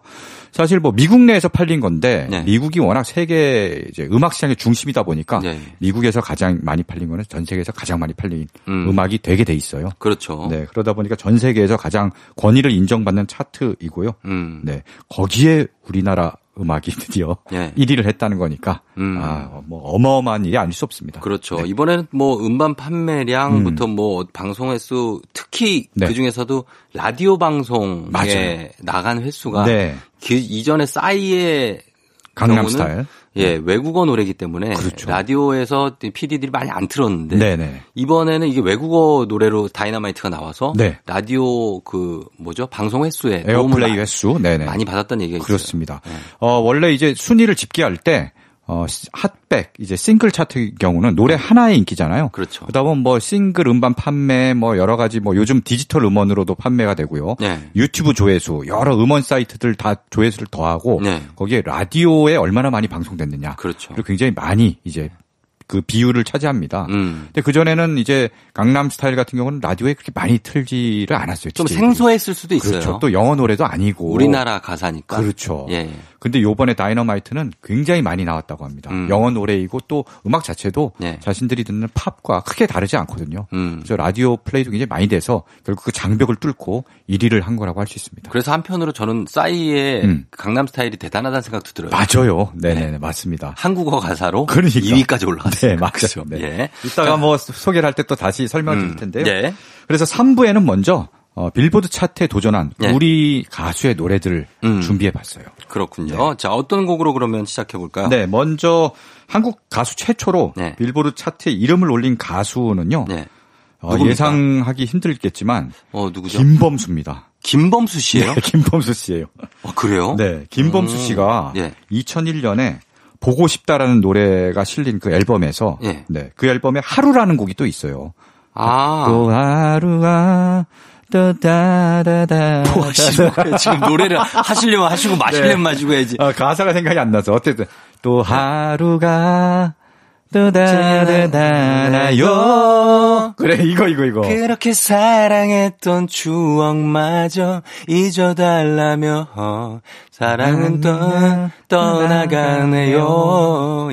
사실 뭐 미국 내에서 팔린 건데 네. 미국이 워낙 세계 이제 음악 시장의 중심이다 보니까 네. 미국에서 가장 많이 팔린 거는 전 세계에서 가장 많이 팔린 음. 악이 되게 돼 있어요. 그렇죠. 네 그러다 보니까 전 세계에서 가장 권위를 인정받는 차트이고요. 음. 네 거기에 우리나라 음악이 드디어 (laughs) 네. 1위를 했다는 거니까 음. 아, 뭐 어마어마한 일이 아닐 수 없습니다. 그렇죠. 네. 이번에는 뭐 음반 판매량부터 음. 뭐 방송 횟수 특히 네. 그 중에서도 라디오 방송에 맞아요. 나간 횟수가 네. 그 이전에 싸이의 강남 스타일 예, 네. 외국어 노래기 때문에 그렇죠. 라디오에서 PD들이 많이 안 틀었는데 네네. 이번에는 이게 외국어 노래로 다이너마이트가 나와서 네. 라디오 그 뭐죠 방송 횟수에 airplay 횟수 네네. 많이 받았다는 얘기가 그렇습니다. 네. 어, 원래 이제 순위를 집계할 때 어, 핫백, 이제 싱글 차트 경우는 노래 하나의 인기잖아요. 그렇죠. 그다음에 뭐 싱글 음반 판매, 뭐 여러 가지 뭐 요즘 디지털 음원으로도 판매가 되고요. 네. 유튜브 조회수, 여러 음원 사이트들 다 조회수를 더하고 네. 거기에 라디오에 얼마나 많이 방송됐느냐. 그렇죠. 그리고 굉장히 많이 이제 그 비율을 차지합니다. 음. 근데 그 전에는 이제 강남 스타일 같은 경우는 라디오에 그렇게 많이 틀지를 않았어요. 좀 생소했을 수도 있어요. 그렇죠. 또 영어 노래도 아니고 우리나라 가사니까. 그렇죠. 예. 근데 요번에 다이너마이트는 굉장히 많이 나왔다고 합니다. 음. 영어 노래이고 또 음악 자체도 네. 자신들이 듣는 팝과 크게 다르지 않거든요. 음. 그래서 라디오 플레이도 굉장히 많이 돼서 결국 그 장벽을 뚫고 1위를 한 거라고 할 수 있습니다. 그래서 한편으로 저는 싸이의 음. 강남 스타일이 대단하다는 생각도 들어요. 맞아요. 네네 네. 맞습니다. 한국어 가사로 그러니까. 2위까지 올라갔어요. 네, 맞죠. 네. 예. 이따가 뭐 소개를 할 때 또 다시 설명드릴 음. 텐데요. 네. 그래서 3부에는 먼저 어, 빌보드 차트에 도전한 네. 우리 가수의 노래들을 음. 준비해 봤어요. 그렇군요. 네. 자, 어떤 곡으로 그러면 시작해 볼까요? 네, 먼저 한국 가수 최초로 네. 빌보드 차트에 이름을 올린 가수는요. 네. 어, 예상하기 힘들겠지만 어, 누구죠? 김범수입니다. 김범수 씨예요? 네, (laughs) 김범수 씨예요. 어, 그래요? 네, 김범수 음. 씨가 네. 2001년에 보고 싶다라는 노래가 실린 그 앨범에서 네. 네, 그 앨범에 하루라는 곡이 또 있어요. 아. 또 하루가 또 다다다. 뭐 지금 노래를 하시려면 하시고 마시려면 네. 마시고 해야지. 아, 가사가 생각이 안 나서 어쨌든 또 하루가 또다다다나요. 그래 이거 이거 이거. 그렇게 사랑했던 추억마저 잊어달라며 사랑은 또 떠나가네요.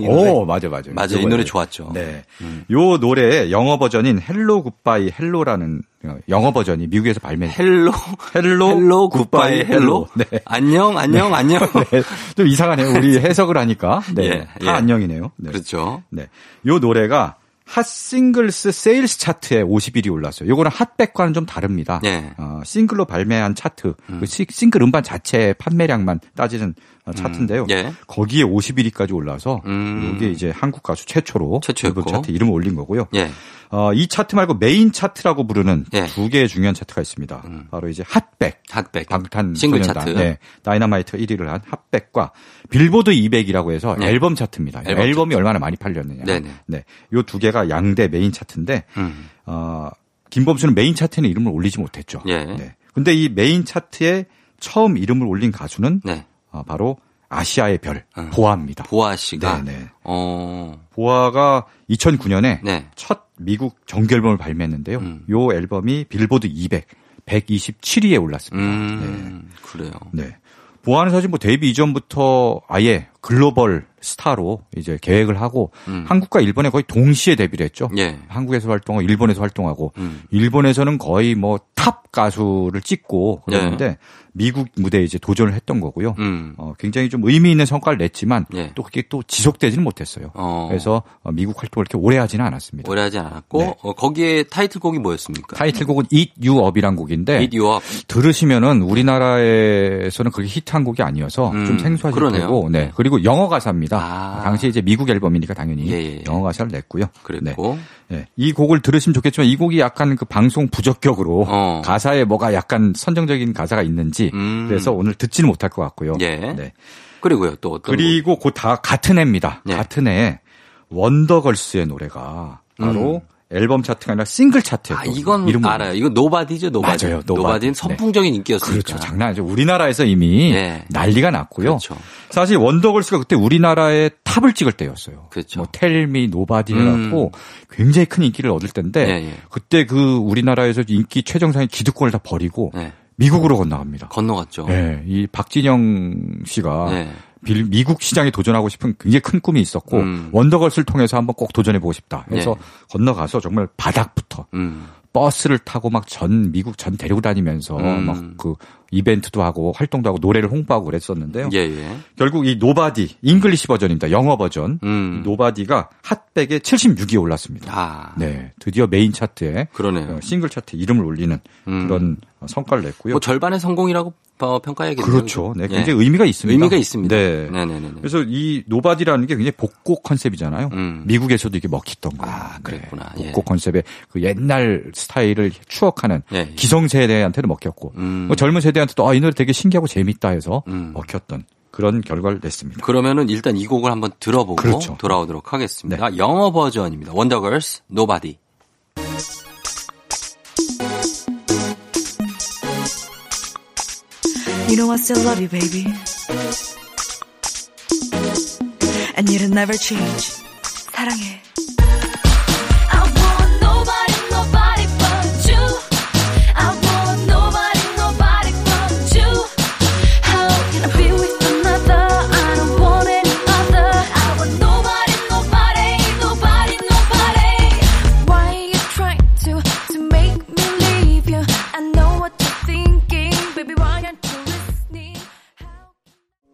오 맞아 맞아. 맞아 이 노래 좋았죠. 네. 음. 요 노래의 영어 버전인 Hello Goodbye Hello라는 영어 버전이 미국에서 발매. Hello Hello Hello Goodbye Hello. 네. 안녕 안녕 네. 안녕. (laughs) 네. 좀 이상하네요. 우리 (laughs) 해석을 하니까. 네. 예, 다 예. 안녕이네요. 네. 그렇죠. 네. 요 노래가 Hot Singles Sales 차트에 50일이 올랐어요. 요거는 핫백과는 좀 다릅니다. 네. 어, 싱글로 발매한 차트, 음. 그 싱글 음반 자체 판매량만 따지는. 차트인데요. 음. 예. 거기에 51위까지 올라서 음. 이게 이제 한국 가수 최초로 최초였고. 차트 이름을 올린 거고요. 예. 어, 이 차트 말고 메인 차트라고 부르는 예. 두 개의 중요한 차트가 있습니다. 음. 바로 이제 핫백, 핫백, 방탄 싱글 차트, 네, 다이너마이트 1위를 한 핫백과 빌보드 200이라고 해서 네. 앨범 차트입니다. 앨범 차트. 얼마나 많이 팔렸느냐. 네네. 네, 요 두 개가 양대 메인 차트인데 음. 어, 김범수는 메인 차트에는 이름을 올리지 못했죠. 예. 네. 근데 이 메인 차트에 처음 이름을 올린 가수는 네. 어, 바로 아시아의 별 어. 보아입니다. 보아 씨가 네네. 어. 보아가 2009년에 네. 첫 미국 정규 앨범을 발매했는데요. 음. 요 앨범이 빌보드 200 127위에 올랐습니다. 음, 네. 그래요. 네. 보아는 사실 뭐 데뷔 이전부터 아예 글로벌 스타로 이제 계획을 하고 음. 한국과 일본에 거의 동시에 데뷔를 했죠. 예. 한국에서 활동하고 일본에서 활동하고 음. 일본에서는 거의 뭐 top 가수를 찍고 그러는데 예. 미국 무대에 이제 도전을 했던 거고요. 음. 어, 굉장히 좀 의미 있는 성과를 냈지만 예. 또 그게 또 지속되지는 못했어요. 어. 그래서 어, 미국 활동을 이렇게 오래 하지는 않았습니다. 오래 하지 않았고 네. 어, 거기에 타이틀곡이 뭐였습니까? 타이틀곡은 Eat You Up이란 곡인데 Eat You Up. 들으시면은 우리나라에서는 그게 히트한 곡이 아니어서 음. 좀 생소하실 그러네요. 테고 네. 그리고 영어 가사입니다. 아. 당시 이제 미국 앨범이니까 당연히 예, 예. 예. 영어 가사를 냈고요. 그랬고 네. 네. 이 곡을 들으시면 좋겠지만 이 곡이 약간 그 방송 부적격으로 어. 가사에 뭐가 약간 선정적인 가사가 있는지 음. 그래서 오늘 듣지는 못할 것 같고요. 예. 네. 그리고요 또 어떤 그리고 곧 다 같은 해입니다. 예. 같은 해에 원더걸스의 노래가 바로 음. 앨범 차트가 아니라 싱글 차트예요. 아, 이건 이름 알아요. 이건 Nobody죠, Nobody. 맞아요. Nobody. Nobody는 선풍적인 네. 인기였으니까. 그렇죠. 장난 아니죠. 우리나라에서 이미 네. 난리가 났고요. 그렇죠. 사실 원더걸스가 그때 우리나라에 top을 찍을 때였어요. 그렇죠. 뭐 Tell Me, Nobody 해갖고 음. 굉장히 큰 인기를 얻을 때인데 네, 예. 그때 그 우리나라에서 인기 최정상의 기득권을 다 버리고 네. 미국으로 건너갑니다. 건너갔죠. 네, 이 박진영 씨가 네. 미국 시장에 도전하고 싶은 굉장히 큰 꿈이 있었고 음. 원더걸스를 통해서 한번 꼭 도전해 보고 싶다. 해서 네. 건너가서 정말 바닥부터 음. 버스를 타고 막 전 미국 전 데리고 다니면서 음. 막그 이벤트도 하고 활동도 하고 노래를 홍보하고 그랬었는데요. 예, 예. 결국 이 Nobody English 버전입니다. 영어 버전. 음. 노바디가 핫백에 76위에 올랐습니다. 아. 네, 드디어 메인 차트에 그러네요. 어, 싱글 차트 이름을 올리는 음. 그런 성과를 냈고요. 뭐 절반의 성공이라고 평가해야겠네요. 그렇죠. 네, 굉장히 예. 의미가 있습니다. 의미가 있습니다. 네. 네네네. 그래서 이 Nobody라는 게 굉장히 복고 컨셉이잖아요. 음. 미국에서도 이게 먹혔던 거예요. 아, 그랬구나. 네. 복고 예. 컨셉의 그 옛날 스타일을 추억하는 예. 기성세대한테도 먹혔고 음. 뭐 젊은 세대 한테도 아, 이 노래 되게 신기하고 재밌다 해서 음. 먹혔던 그런 결과를 냈습니다. 그러면은 일단 이 곡을 한번 들어보고 그렇죠. 돌아오도록 하겠습니다. 네. 영어 버전입니다. 원더걸스 Nobody. You know I still love you, baby. And you'll never change. 사랑해.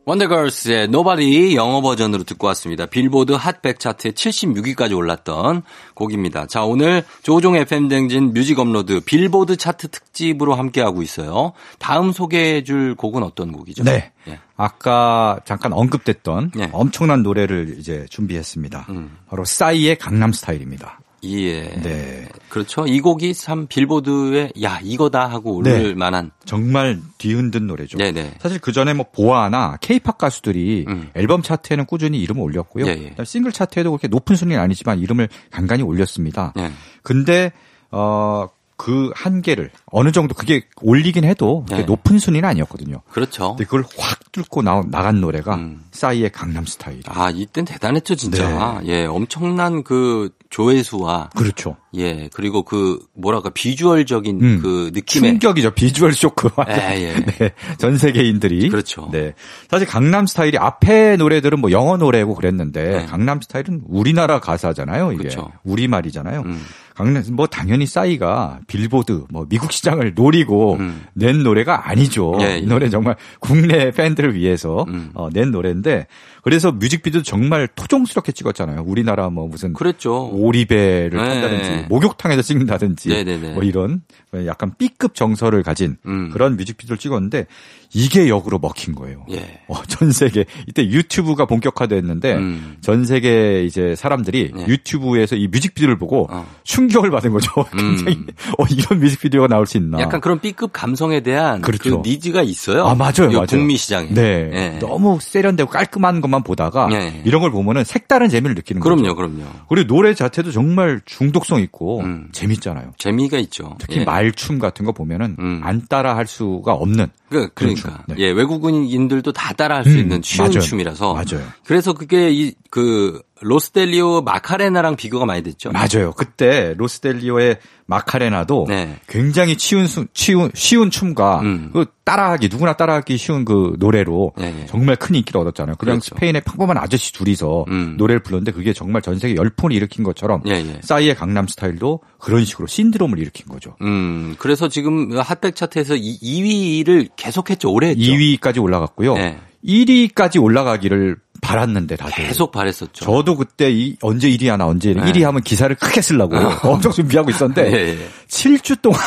원더걸스의 Nobody 영어 버전으로 듣고 왔습니다. 빌보드 핫백 차트에 76위까지 올랐던 곡입니다. 자, 오늘 조종 FM 댕진 뮤직 업로드 빌보드 차트 특집으로 함께하고 있어요. 다음 소개해 줄 곡은 어떤 곡이죠? 네. 예. 아까 잠깐 언급됐던 예. 엄청난 노래를 이제 준비했습니다. 음. 바로 싸이의 강남 스타일입니다. 예. 네. 그렇죠. 이 곡이 참 빌보드에 야 이거다 하고 오를 네. 만한 정말 뒤흔든 노래죠. 네네. 사실 그 전에 뭐 보아나 케이팝 가수들이 음. 앨범 차트에는 꾸준히 이름을 올렸고요. 예, 예. 싱글 차트에도 그렇게 높은 순위는 아니지만 이름을 간간히 올렸습니다. 예. 근데 어 그 한계를 어느 정도 그게 올리긴 해도 네. 높은 순위는 아니었거든요. 그렇죠. 근데 그걸 확 뚫고 나, 나간 노래가 음. 싸이의 강남 스타일. 아, 이땐 대단했죠, 진짜. 네. 예, 엄청난 그 조회수와 그렇죠. 예, 그리고 그 뭐랄까 비주얼적인 음. 그 느낌의 충격이죠. 비주얼 쇼크. 예, 예. (laughs) 네, 전 세계인들이 그렇죠. 네. 사실 강남 스타일이 앞에 노래들은 뭐 영어 노래고 그랬는데 네. 강남 스타일은 우리나라 가사잖아요. 이게 그렇죠. 우리말이잖아요. 음. 강남 뭐 당연히 싸이가 빌보드 뭐 미국 시장을 노리고 음. 낸 노래가 아니죠. 예, 예. 이 노래 정말 국내 팬들을 위해서 음. 어, 낸 노래인데 그래서 뮤직비디오 정말 토종스럽게 찍었잖아요. 우리나라 뭐 무슨 그랬죠. 오리배를 네. 한다든지 목욕탕에서 찍는다든지 네네네. 뭐 이런 약간 B급 정서를 가진 음. 그런 뮤직비디오를 찍었는데 이게 역으로 먹힌 거예요. 예. 어, 전 세계 이때 유튜브가 본격화됐는데 음. 전 세계 이제 사람들이 예. 유튜브에서 이 뮤직비디오를 보고 어. 충격을 받은 거죠. 굉장히 음. 어, 이런 뮤직비디오가 나올 수 있나? 약간 그런 B급 감성에 대한 그렇죠. 그 니즈가 있어요. 아 맞아요, 맞아요. 북미 시장에. 네, 예. 너무 세련되고 깔끔한 것만 보다가 예. 이런 걸 보면은 색다른 재미를 느끼는 그럼요, 거죠. 그럼요, 그럼요. 그리고 노래 자체도 정말 중독성 있고 음. 재밌잖아요. 재미가 있죠. 특히 예. 말춤 같은 거 보면은 음. 안 따라 할 수가 없는. 그, 그러니까 네. 예 외국인들도 다 따라 할 수 음, 있는 쉬운 맞아요. 춤이라서 맞아요. 그래서 그게 이 그 로스델리오 마카레나랑 비교가 많이 됐죠. 맞아요. 그때 로스델리오의 마카레나도 네. 굉장히 쉬운 쉬운 쉬운 춤과 음. 그 따라하기 누구나 따라하기 쉬운 그 노래로 네, 네. 정말 큰 인기를 얻었잖아요. 그냥 그렇죠. 스페인의 평범한 아저씨 둘이서 음. 노래를 불렀는데 그게 정말 전 세계 열풍을 일으킨 것처럼 네, 네. 싸이의 강남 스타일도 그런 식으로 신드롬을 일으킨 거죠. 음. 그래서 지금 핫백 차트에서 2 위를 계속했죠. 오래 했죠. 2위까지 올라갔고요. 1위까지 올라가기를 바랐는데 다들 계속 바랬었죠. 저도 그때 이 언제 1위 하나 언제 네. 1위 하면 기사를 크게 쓰려고 어. (laughs) 엄청 준비하고 있었는데 네. 7주 동안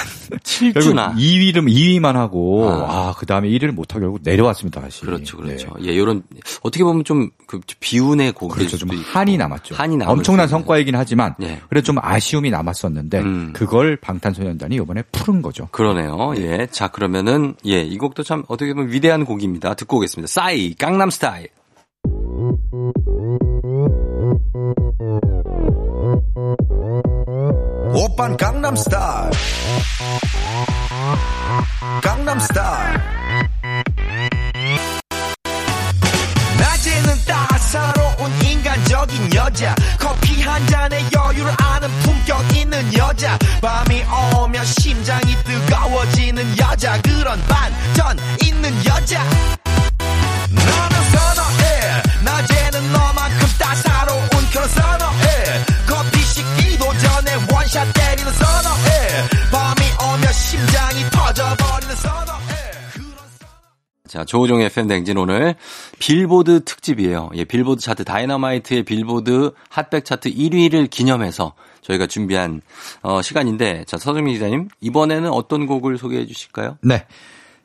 7주나 2위를 2위만 하고 아, 아 그다음에 1위를 못 하고 결국 내려왔습니다 다시. 그렇죠, 그렇죠. 네. 예, 이런 어떻게 보면 좀 그 비운의 곡이 그렇죠, 좀 한이 남았죠. 한이 남 엄청난 성과이긴 하지만 네. 그래도 좀 아쉬움이 남았었는데 음. 그걸 방탄소년단이 이번에 푸른 거죠. 그러네요. 예, 자 그러면은 예, 이 곡도 참 어떻게 보면 위대한 곡입니다. 듣고 오겠습니다. 싸이 강남 스타일. 오빤 강남스타일. 강남스타일. 낮에는 따사로운 인간적인 여자. 커피 한 잔에 여유를 아는 품격 있는 여자. 밤이 오면 심장이 뜨거워지는 여자. 그런 반전 있는 여자. 나는 선어해. 낮에는 너만큼 따사로운 그런 선어해 커피 식기도 전에 원샷 때리는 사나이 밤이 오면 심장이 터져버리는 사나이 자, 조우종의 FM 대행진 오늘 빌보드 특집이에요. 예, 빌보드 차트 다이너마이트의 빌보드 핫백 차트 1위를 기념해서 저희가 준비한 어, 시간인데 자, 서정민 기자님 이번에는 어떤 곡을 소개해 주실까요? 네.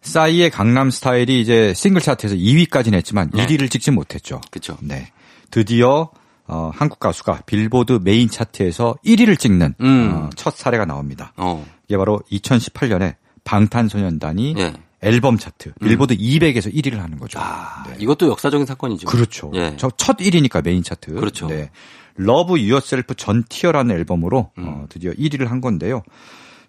싸이의 강남 스타일이 이제 싱글 차트에서 2위까지는 했지만 네. 1위를 찍지 못했죠. 그렇죠. 네. 드디어 어, 한국 가수가 빌보드 메인 차트에서 1위를 찍는 음. 어, 첫 사례가 나옵니다. 어. 이게 바로 2018년에 방탄소년단이 네. 앨범 차트 빌보드 음. 200에서 1위를 하는 거죠. 아, 네. 이것도 역사적인 사건이죠. 그렇죠. 예. 저첫 1위니까 메인 차트. 그렇죠. 네. Love Yourself 전 Tear라는 앨범으로 음. 어, 드디어 1위를 한 건데요.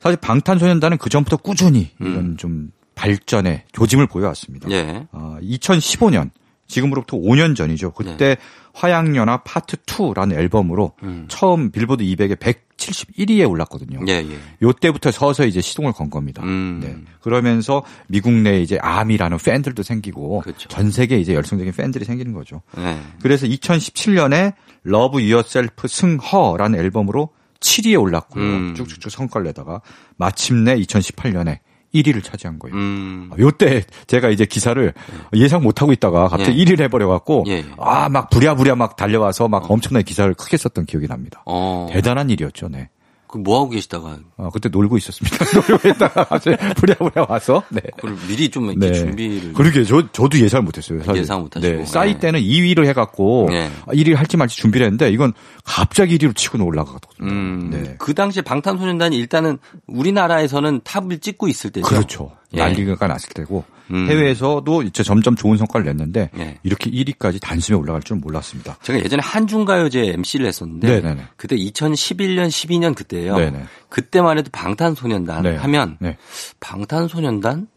사실 방탄소년단은 그 전부터 꾸준히 음. 이런 좀 발전의 조짐을 보여왔습니다. 예. 어, 2015년 지금으로부터 5년 전이죠. 그때 네. 화양연화 파트 2라는 앨범으로 음. 처음 빌보드 200에 171위에 올랐거든요. 예, 예. 요때부터 서서히 이제 시동을 건 겁니다. 음. 네. 그러면서 미국 내에 이제 아미라는 팬들도 생기고 그렇죠. 전 세계에 이제 열성적인 팬들이 생기는 거죠. 네. 그래서 2017년에 Love Yourself 승 Her라는 앨범으로 7위에 올랐고요. 음. 쭉쭉쭉 성과를 내다가 마침내 2018년에 1위를 차지한 거예요. 음. 요때 제가 이제 기사를 예상 못 하고 있다가 갑자기 예. 1위를 해버려 갖고 예. 아막 부랴부랴 막 달려와서 막 엄청나게 기사를 크게 썼던 기억이 납니다. 어. 대단한 일이었죠, 네. 그 뭐 하고 계시다가? 어, 그때 놀고 있었습니다. (laughs) 놀고 있다가 갑자기 부랴부랴 와서. 네. 그걸 미리 좀 이렇게 네. 준비를. 그러게 저 저도 예상 못했어요. 사실. 예상 못하시고. 네. 싸이 네. 때는 2위를 해갖고 네. 1위 할지 말지 준비를 했는데 이건 갑자기 1위로 치고 올라가거든요. 음, 네. 그 당시에 방탄소년단이 일단은 우리나라에서는 탑을 찍고 있을 때죠. 그렇죠. 예. 난리가 났을 때고 음. 해외에서도 이제 점점 좋은 성과를 냈는데 네. 이렇게 1위까지 단숨에 올라갈 줄은 몰랐습니다. 제가 예전에 한중가요제 MC를 했었는데 네네네. 그때 2011년 12년 그때예요. 네네. 그때만 해도 방탄소년단 네. 하면 네. 방탄소년단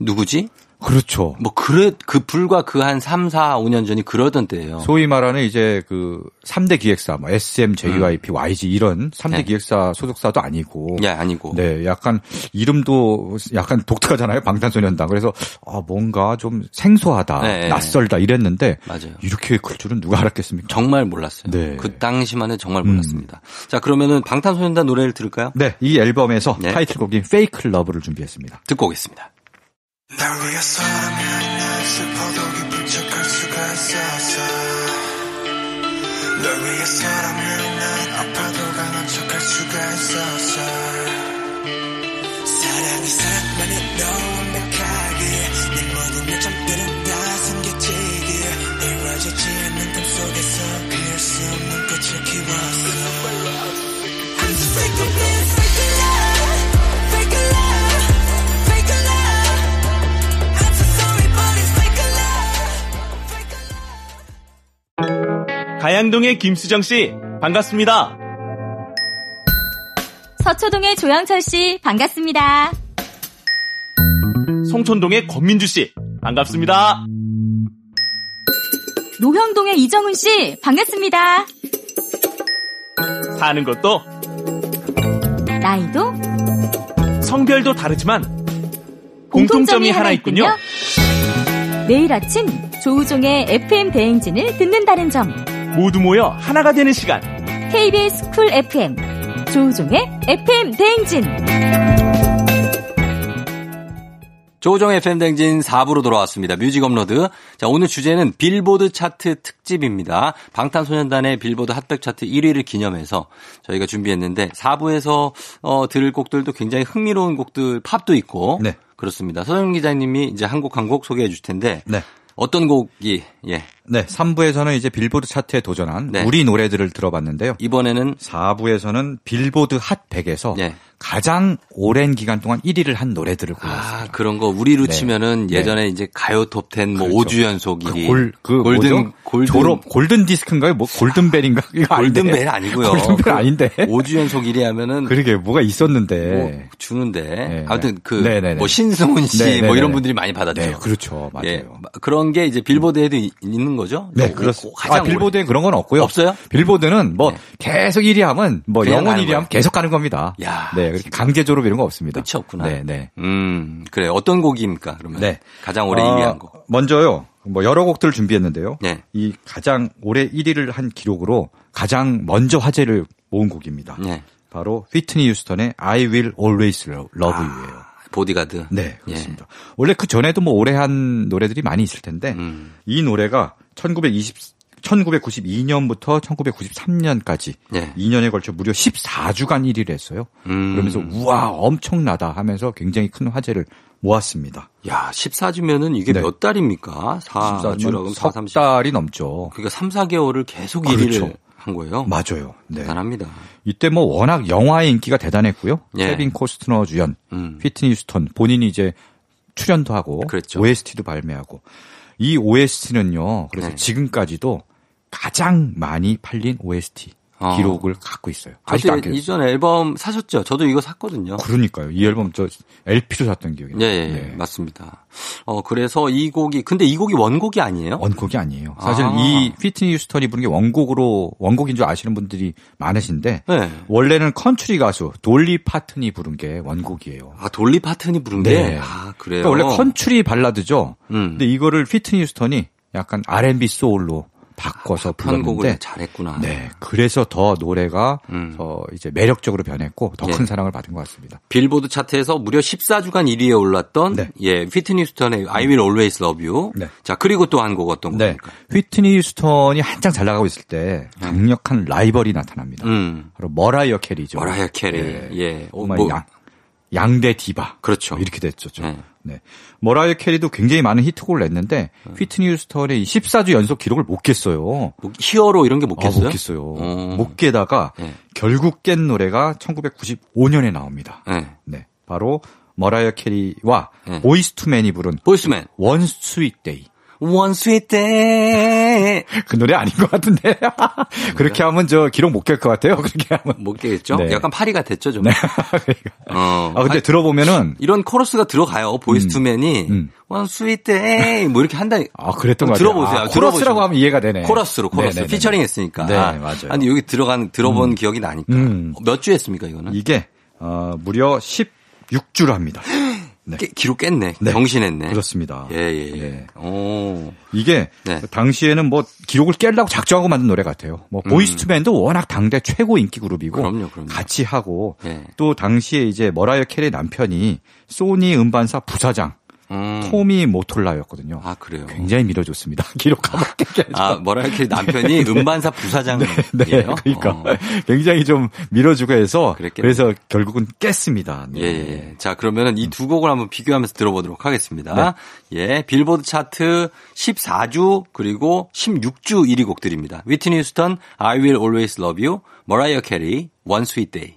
누구지? 그렇죠. 뭐 그래 그 불과 그 한 3, 4, 5년 전이 그러던 때예요. 소위 말하는 이제 그 3대 기획사 뭐 SM, JYP, 음. YG 이런 3대 네. 기획사 소속사도 아니고 예, 아니고. 네, 약간 이름도 약간 독특하잖아요. 방탄소년단. 그래서 아 뭔가 좀 생소하다, 네, 낯설다 이랬는데 맞아요. 이렇게 클 줄은 누가 알았겠습니까? 정말 몰랐어요. 네. 그 당시만 해도 정말 몰랐습니다. 음. 자, 그러면은 방탄소년단 노래를 들을까요? 네, 이 앨범에서 네. 타이틀곡인 Fake Love를 준비했습니다. 듣고 오겠습니다. 날 위해서라면 난 슬퍼도 기쁜 척할 수가 있었어 널 위해서라면 난 아파도 강한 척할 수가 있었어 사랑이 사랑만이 너무 완벽하게 내 모든 요점들은 다 숨겨지게 이루어지지 않는 꿈 속에서 피할 수 없는 꽃을 키웠어. I'm so 가양동의 김수정 씨, 반갑습니다. 서초동의 조영철 씨, 반갑습니다. 송촌동의 권민주 씨, 반갑습니다. 노형동의 이정훈 씨, 반갑습니다. 사는 것도 나이도 성별도 다르지만 공통점이, 공통점이 하나 있군요. 매일 아침 조우종의 FM 대행진을 듣는다는 점. 모두 모여 하나가 되는 시간. KBS 쿨 FM 조우종의 FM 대행진. 조우종의 FM 대행진 4부로 돌아왔습니다. 뮤직 업로드. 자, 오늘 주제는 빌보드 차트 특집입니다. 방탄소년단의 빌보드 핫백 차트 1위를 기념해서 저희가 준비했는데 4부에서 어, 들을 곡들도 굉장히 흥미로운 곡들 팝도 있고 네. 그렇습니다. 서영 기자님이 이제 한 곡 한 곡 소개해 주실 텐데 네. 어떤 곡이 예. 네, 3부에서는 이제 빌보드 차트에 도전한 네. 우리 노래들을 들어봤는데요. 이번에는 4부에서는 빌보드 핫 100에서 네. 가장 오랜 기간 동안 1위를 한 노래들을 골랐어요. 아, 그런 거 우리로 네. 치면은 네. 예전에 네. 이제 가요 톱10 뭐 그렇죠. 5주 연속 1위. 그 골, 그 골든 골든 졸업 골든 디스크인가요? 뭐 골든벨인가? 이거 (laughs) 골든벨 아니고요. 골든벨 그 아닌데. 5주 연속 1위 하면은 그러게 뭐가 있었는데 뭐 주는데 네. 아무튼 그 뭐 신승훈 씨 뭐 이런 분들이 많이 받았죠. 네, 그렇죠. 맞아요. 예, 그런 게 이제 빌보드에도 있는 거죠? 네, 그렇습니다. 아, 빌보드에 그런 건 없고요. 없어요? 빌보드는 뭐 네. 계속 1위 하면 뭐 영원 1위 하면 계속 가는 겁니다. 야, 네, 그렇게 강제 졸업 이런 거 없습니다. 끝이 없구나. 네, 네. 음, 그래. 어떤 곡입니까? 그러면 네. 가장 오래 1위 한 어, 곡. 먼저요. 뭐 여러 곡들을 준비했는데요. 네. 이 가장 올해 1위를 한 기록으로 가장 먼저 화제를 모은 곡입니다. 네. 바로 휘트니 유스턴의 I Will Always Love You예요. 아, 보디가드. 네, 그렇습니다. 예. 원래 그 전에도 뭐 오래 한 노래들이 많이 있을 텐데 음. 이 노래가 1920 1992년부터 1993년까지 네. 2년에 걸쳐 무려 14주간 1위를 했어요. 음. 그러면서 우와 엄청나다 하면서 굉장히 큰 화제를 모았습니다. 야, 14주면은 이게 네. 몇 달입니까? 4주라고 석 30. 달이 넘죠. 그러니까 3, 4개월을 계속 그렇죠. 1위를 한 거예요. 맞아요. 네. 대단합니다. 이때 뭐 워낙 영화의 인기가 대단했고요. 예. 케빈 코스트너 주연, 음. 휘트니 휴스턴 본인이 이제 출연도 하고 그랬죠. OST도 발매하고 이 OST는요. 그래서 네. 지금까지도 가장 많이 팔린 OST 어. 기록을 갖고 있어요. 아직도 이전 앨범 사셨죠? 저도 이거 샀거든요. 그러니까요. 이 앨범 저 LP로 샀던 기억이 나요. 네, 네, 맞습니다. 어 그래서 이 곡이 근데 이 곡이 원곡이 아니에요? 원곡이 아니에요. 사실 아. 이 휘트니 휴스턴이 부른 게 원곡으로 원곡인 줄 아시는 분들이 많으신데 네. 원래는 컨트리 가수 돌리 파튼이 부른 게 원곡이에요. 아 돌리 파튼이 부른 네. 게? 아 그래요. 그러니까 원래 컨트리 발라드죠. 음. 근데 이거를 휘트니 휴스턴이 약간 R&B 소울로 바꿔서 불렀는데 잘했구나. 네, 그래서 더 노래가 음. 더 이제 매력적으로 변했고 더큰 예. 사랑을 받은 것 같습니다. 빌보드 차트에서 무려 14주간 1위에 올랐던 네. 예 휘트니 휴스턴의 I Will Always Love You. 네. 자 그리고 또 한 곡 어떤 네. 곡입니까? 휘트니 휴스턴이 한창 잘 나가고 있을 때 네. 강력한 라이벌이 나타납니다. 음. 바로 머라이어 캐리죠. 머라이어 캐리. 예. 예. 정말 뭐. 양, 양대 디바. 그렇죠. 이렇게 됐죠. 네. 네. 머라이어 캐리도 굉장히 많은 히트곡을 냈는데 음. 휘트니 휴스턴의 14주 연속 기록을 못 깼어요. 뭐 Hero 이런 게 못 깼어요? 아, 못 깼어요. 음. 못 깨다가 네. 결국 깬 노래가 1995년에 나옵니다. 네. 네. 바로 머라이어 캐리와 네. 보이스 투맨이 부른 보이스맨 One Sweet Day. One Sweet Day. 그 노래 아닌 것 같은데. (laughs) 그렇게 하면 저 기록 못 깰 것 같아요. 그렇게 하면. 못 깨겠죠? 네. 약간 파리가 됐죠, 좀. 네. (laughs) 어. 아, 근데 들어보면은. 이런 코러스가 들어가요. 보이스투맨이. 음. 음. One Sweet Day. 뭐 이렇게 한다. 아, 그랬던 것 같아요. 들어보세요. 아, 코러스라고 하면 이해가 되네. 코러스로, 코러스. 네네네. 피처링 했으니까. 네, 맞아요. 아니, 여기 들어간, 들어본 음. 기억이 나니까. 음. 몇주 했습니까, 이거는? 이게, 어, 무려 16주를 합니다. 네. 깨, 기록 깼네. 네. 경신했네. 그렇습니다. 예, 예, 예. 예. 오. 이게 네. 당시에는 뭐 기록을 깨려고 작정하고 만든 노래 같아요. 뭐 음. 보이스투맨도 워낙 당대 최고 인기 그룹이고 그럼요, 그럼요. 같이 하고 예. 또 당시에 이제 머라이어 캐리 남편이 소니 음반사 부사장 음. 토미 모톨라였거든요. 아 그래요. 굉장히 밀어줬습니다. 기록 가볍게. 아 뭐라 이렇게 남편이 (laughs) 음반사 부사장이에요. 네, 네, 그러니까 어. 굉장히 좀 밀어주고 해서 그랬겠네. 그래서 결국은 깼습니다. 네. 예, 예. 자 그러면은 이 두 곡을 한번 비교하면서 들어보도록 하겠습니다. 네. 예, 빌보드 차트 14주 그리고 16주 1위 곡들입니다. 휘트니 휴스턴 I Will Always Love You, 머라이어 캐리 One Sweet Day.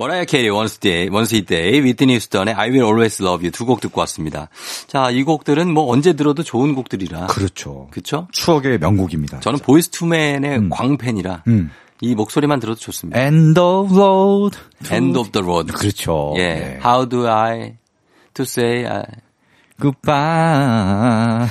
머라이어 캐리 One Sweet Day, One Sweet Day, 휘트니 휴스턴의 I Will Always Love You 두 곡 듣고 왔습니다. 자, 이 곡들은 뭐 언제 들어도 좋은 곡들이라. 그렇죠. 그렇죠? 추억의 명곡입니다. 저는 보이스 투맨의 음. 광팬이라 음. 이 목소리만 들어도 좋습니다. End of road. End of the road. 그렇죠. 예. 네. How do I to say I goodbye.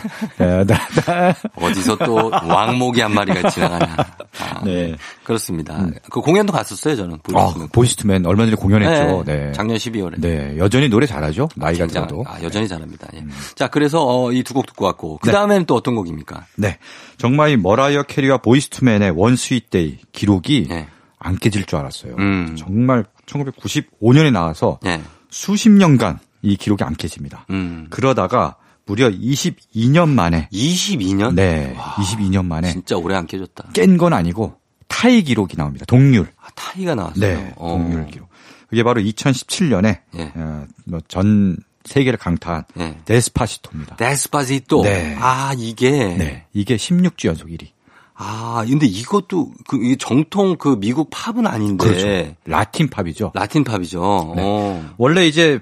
어디서 또 왕모기 한 마리가 지나가냐. 아, 네. 그렇습니다. 음. 그 공연도 갔었어요, 저는. 보이스투맨. 아, 보이스투맨 얼마 전에 공연했죠. 네. 네. 작년 12월에. 네. 여전히 노래 잘하죠. 나이가 들어도. 아, 여전히 잘합니다. 예. 음. 자, 그래서 어, 이두 곡 듣고 왔고. 그 다음에는 네. 또 어떤 곡입니까? 네. 정말 이 머라이어 캐리와 보이스투맨의 One Sweet Day 기록이 네. 안 깨질 줄 알았어요. 음. 정말 1995년에 나와서 네. 수십 년간 이 기록이 안 깨집니다. 음. 그러다가 무려 22년 만에 22년? 네. 와, 22년 만에 진짜 오래 안 깨졌다. 깬 건 아니고 타이 기록이 나옵니다. 동률. 아, 타이가 나왔어요. 네. 어. 동률 기록. 그게 바로 2017년에 예. 어, 뭐전 세계를 강타한 예. 데스파시토입니다. 데스파시토. 네. 아, 이게 네. 이게 16주 연속 1위. 아, 근데 이것도 그 정통 그 미국 팝은 아닌데 그렇죠. 라틴 팝이죠. 라틴 팝이죠. 네. 어. 원래 이제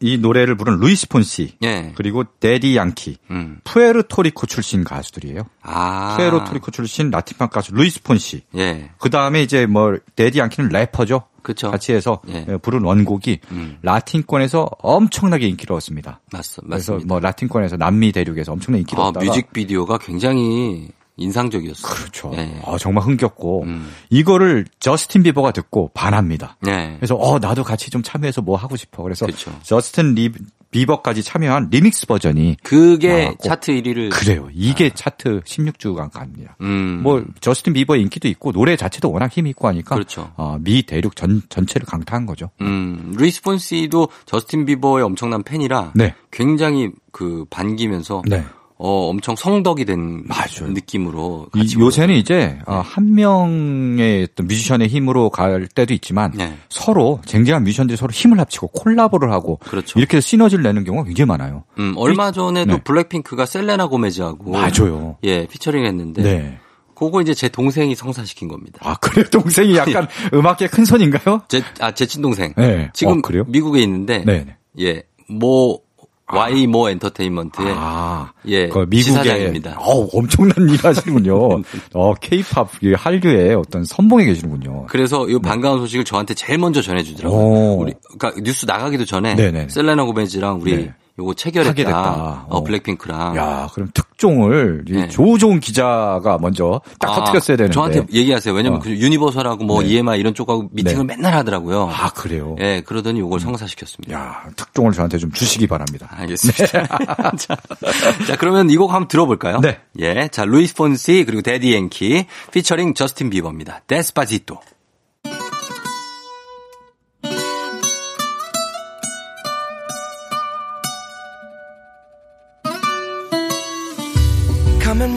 이 노래를 부른 루이스 폰시 예. 그리고 대디 양키 음. 푸에르토리코 출신 가수들이에요. 아. 푸에르토리코 출신 라틴팝 가수 루이스 폰시. 예. 그 다음에 이제 뭐 대디 양키는 래퍼죠. 그렇죠. 같이 해서 예. 부른 원곡이 음. 라틴권에서 엄청나게 인기를 얻습니다. 맞, 맞습니다. 그래서 뭐 라틴권에서 남미 대륙에서 엄청나게 인기를 아, 얻다가 뮤직비디오가 굉장히 인상적이었어요. 그렇죠. 네. 아, 정말 흥겹고 음. 이거를 저스틴 비버가 듣고 반합니다. 네. 그래서 어 나도 같이 좀 참여해서 뭐 하고 싶어. 그래서 그렇죠. 저스틴 리, 비버까지 참여한 리믹스 버전이 그게 나왔고. 차트 1위를 그래요. 이게 아. 차트 16주간 갑니다. 음. 뭐 저스틴 비버의 인기도 있고 노래 자체도 워낙 힘이 있고 하니까 그렇죠. 어, 미 대륙 전 전체를 강타한 거죠. 음. 루이스 폰시도 저스틴 비버의 엄청난 팬이라 네. 굉장히 그 반기면서 네. 어, 엄청 성덕이 된 맞아요. 느낌으로. 요새는 이제 어, 네. 한 명의 어떤 뮤지션의 힘으로 갈 때도 있지만 네. 서로 쟁쟁한 뮤지션들이 서로 힘을 합치고 콜라보를 하고 그렇죠. 이렇게 시너지를 내는 경우가 굉장히 많아요. 음, 얼마 전에도 네. 블랙핑크가 셀레나 고메즈하고 맞아요. 예, 피처링 했는데 네. 그거 이제 제 동생이 성사시킨 겁니다. 아, 그래요? 동생이 약간 (laughs) 음악계 큰 손인가요? 제, 아, 제 친동생. 네. 지금 어, 미국에 있는데. 네. 예. 뭐, 와이 모 엔터테인먼트의 아, 예 그 미국의 지사장입니다. 어, 엄청난 일 하시는군요. (laughs) 어, 케이팝 한류의 어떤 선봉에 계시는군요. 그래서 이 반가운 소식을 저한테 제일 먼저 전해 주더라고요. 우리 그러니까 뉴스 나가기도 전에 네네. 셀레나 고메즈랑 우리 네. 요거 체결했다. 체결했다. 어, 블랙핑크랑. 야, 그럼 특종을 네. 조종 기자가 먼저 딱 아, 터뜨렸어야 되는데. 저한테 얘기하세요. 왜냐면 어. 그 유니버설하고 뭐 네. EMI 이런 쪽하고 미팅을 네. 맨날 하더라고요. 아, 그래요? 예, 네, 그러더니 요걸 성사시켰습니다. 야, 특종을 저한테 좀 주시기 바랍니다. 알겠습니다. 네. (laughs) 자, 자, 그러면 이 곡 한번 들어볼까요? 네. 예. 자, 루이스 폰시 그리고 대디 양키 피처링 저스틴 비버입니다. Despacito.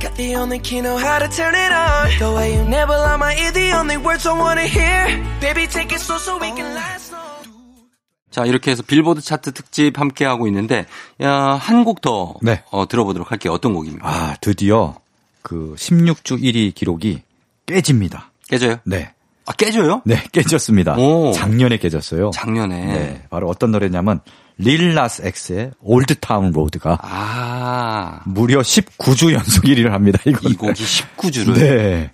Got the only key, know how to turn it on. The way you never on my ear, the only words I wanna hear. Baby, take it slow so we can last 자, 이렇게 해서 빌보드 차트 특집 함께 하고 있는데, 야, 한 곡 더 네. 어, 들어보도록 할게요. 어떤 곡입니까? 아, 드디어 그 16주 1위 기록이 깨집니다. 깨져요? 네. 아, 깨져요? 네, 깨졌습니다. 오. 작년에 깨졌어요. 작년에. 네. 바로 어떤 노래냐면 릴 나스 엑스의 Old Town Road가 아. 무려 19주 연속 1위를 합니다. 이이 곡이 19주를. 네.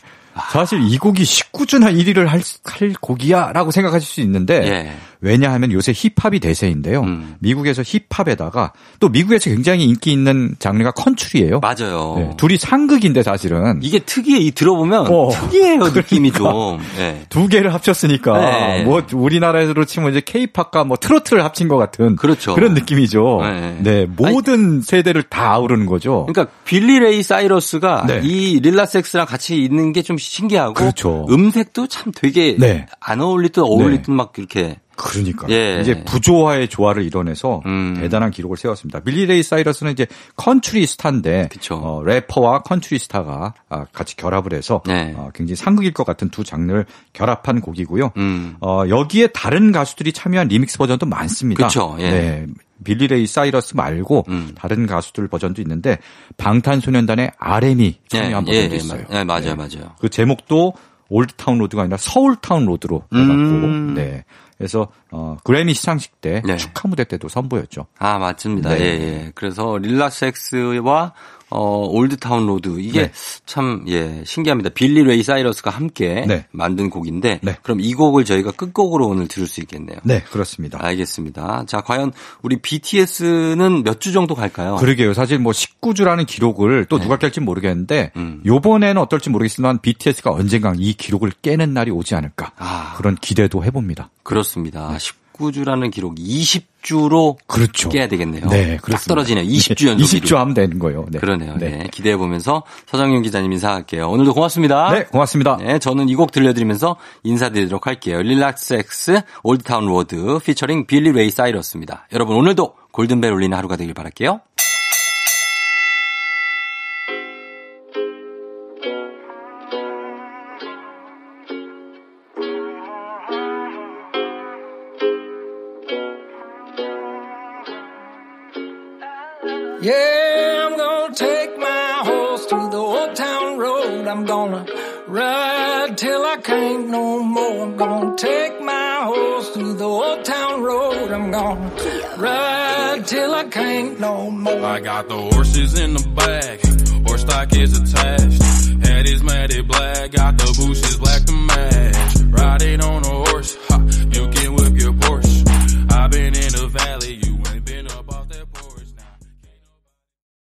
사실 이 곡이 19주나 1위를 할, 할 곡이야라고 생각하실 수 있는데 예. 왜냐하면 요새 힙합이 대세인데요. 음. 미국에서 힙합에다가 또 미국에서 굉장히 인기 있는 장르가 컨트리예요. 맞아요. 네, 둘이 상극인데 사실은 이게 특이해. 이 들어보면 어, 특이해요 (laughs) 그러니까 느낌이 좀. 네. 두 개를 합쳤으니까 네. 뭐 우리나라에서 치면 이제 케이팝과 뭐 트로트를 합친 것 같은 그렇죠. 그런 느낌이죠. 네, 네 모든 아니, 세대를 다 아우르는 거죠. 그러니까 빌리 레이 사이러스가 네. 이 릴라 섹스랑 같이 있는 게 좀 신기하고 그렇죠. 음색도 참 되게 네. 안 어울리듯 어울리듯 막 이렇게 그러니까 예. 이제 부조화의 조화를 이뤄내서 음. 대단한 기록을 세웠습니다. 빌리 레이 사이러스는 이제 컨트리 스타인데 어, 래퍼와 컨트리 스타가 아, 같이 결합을 해서 네. 어, 굉장히 상극일 것 같은 두 장르를 결합한 곡이고요. 음. 어, 여기에 다른 가수들이 참여한 리믹스 버전도 많습니다. 그렇죠. 예. 네. 빌리레이 사이러스 말고 음. 다른 가수들 버전도 있는데 방탄소년단의 RM이 참여한 예, 버전도 예, 있어요. 예, 맞아요, 네. 맞아요. 그 제목도 Old Town Road가 아니라 Seoul Town Road로 해갖고 음. 네. 그래서 어 그래미 시상식 때 네. 축하 무대 때도 선보였죠. 아 맞습니다. 네. 예, 예. 그래서 릴 나스 엑스와 어, Old Town Road. 이게 네. 참, 예, 신기합니다. 빌리 레이 사이러스가 함께 네. 만든 곡인데. 네. 그럼 이 곡을 저희가 끝곡으로 오늘 들을 수 있겠네요. 네, 그렇습니다. 알겠습니다. 자, 과연 우리 BTS는 몇 주 정도 갈까요? 그러게요. 사실 뭐 19주라는 기록을 또 누가 깰지 모르겠는데, 음. 요번에는 어떨지 모르겠지만 BTS가 언젠가 이 기록을 깨는 날이 오지 않을까. 아. 그런 기대도 해봅니다. 그렇습니다. 19주라는 기록 20 주로 그렇죠. 깨야 되겠네요. 네, 그렇습 떨어지네요. 20주 연속 20주 하면 되는 거예요. 네. 그러네요. 네. 네. 기대해 보면서 서정윤 기자님 인사할게요. 오늘도 고맙습니다. 네, 고맙습니다. 네, 저는 이 곡 들려드리면서 인사드리도록 할게요. 릴 나스 엑스 Old Town Road 피처링 빌리 레이 사이러스입니다. 여러분 오늘도 골든벨 울리는 하루가 되길 바랄게요. Yeah, I'm gonna take my horse through the old town road. I'm gonna ride till I can't no more. I'm gonna take my horse through the old town road. I'm gonna ride till I can't no more. I got the horses in the back, horse stock is attached. Head is matted black, got the bushes black to match. Riding on a horse, ha, you can whip your Porsche. I've been in the valley.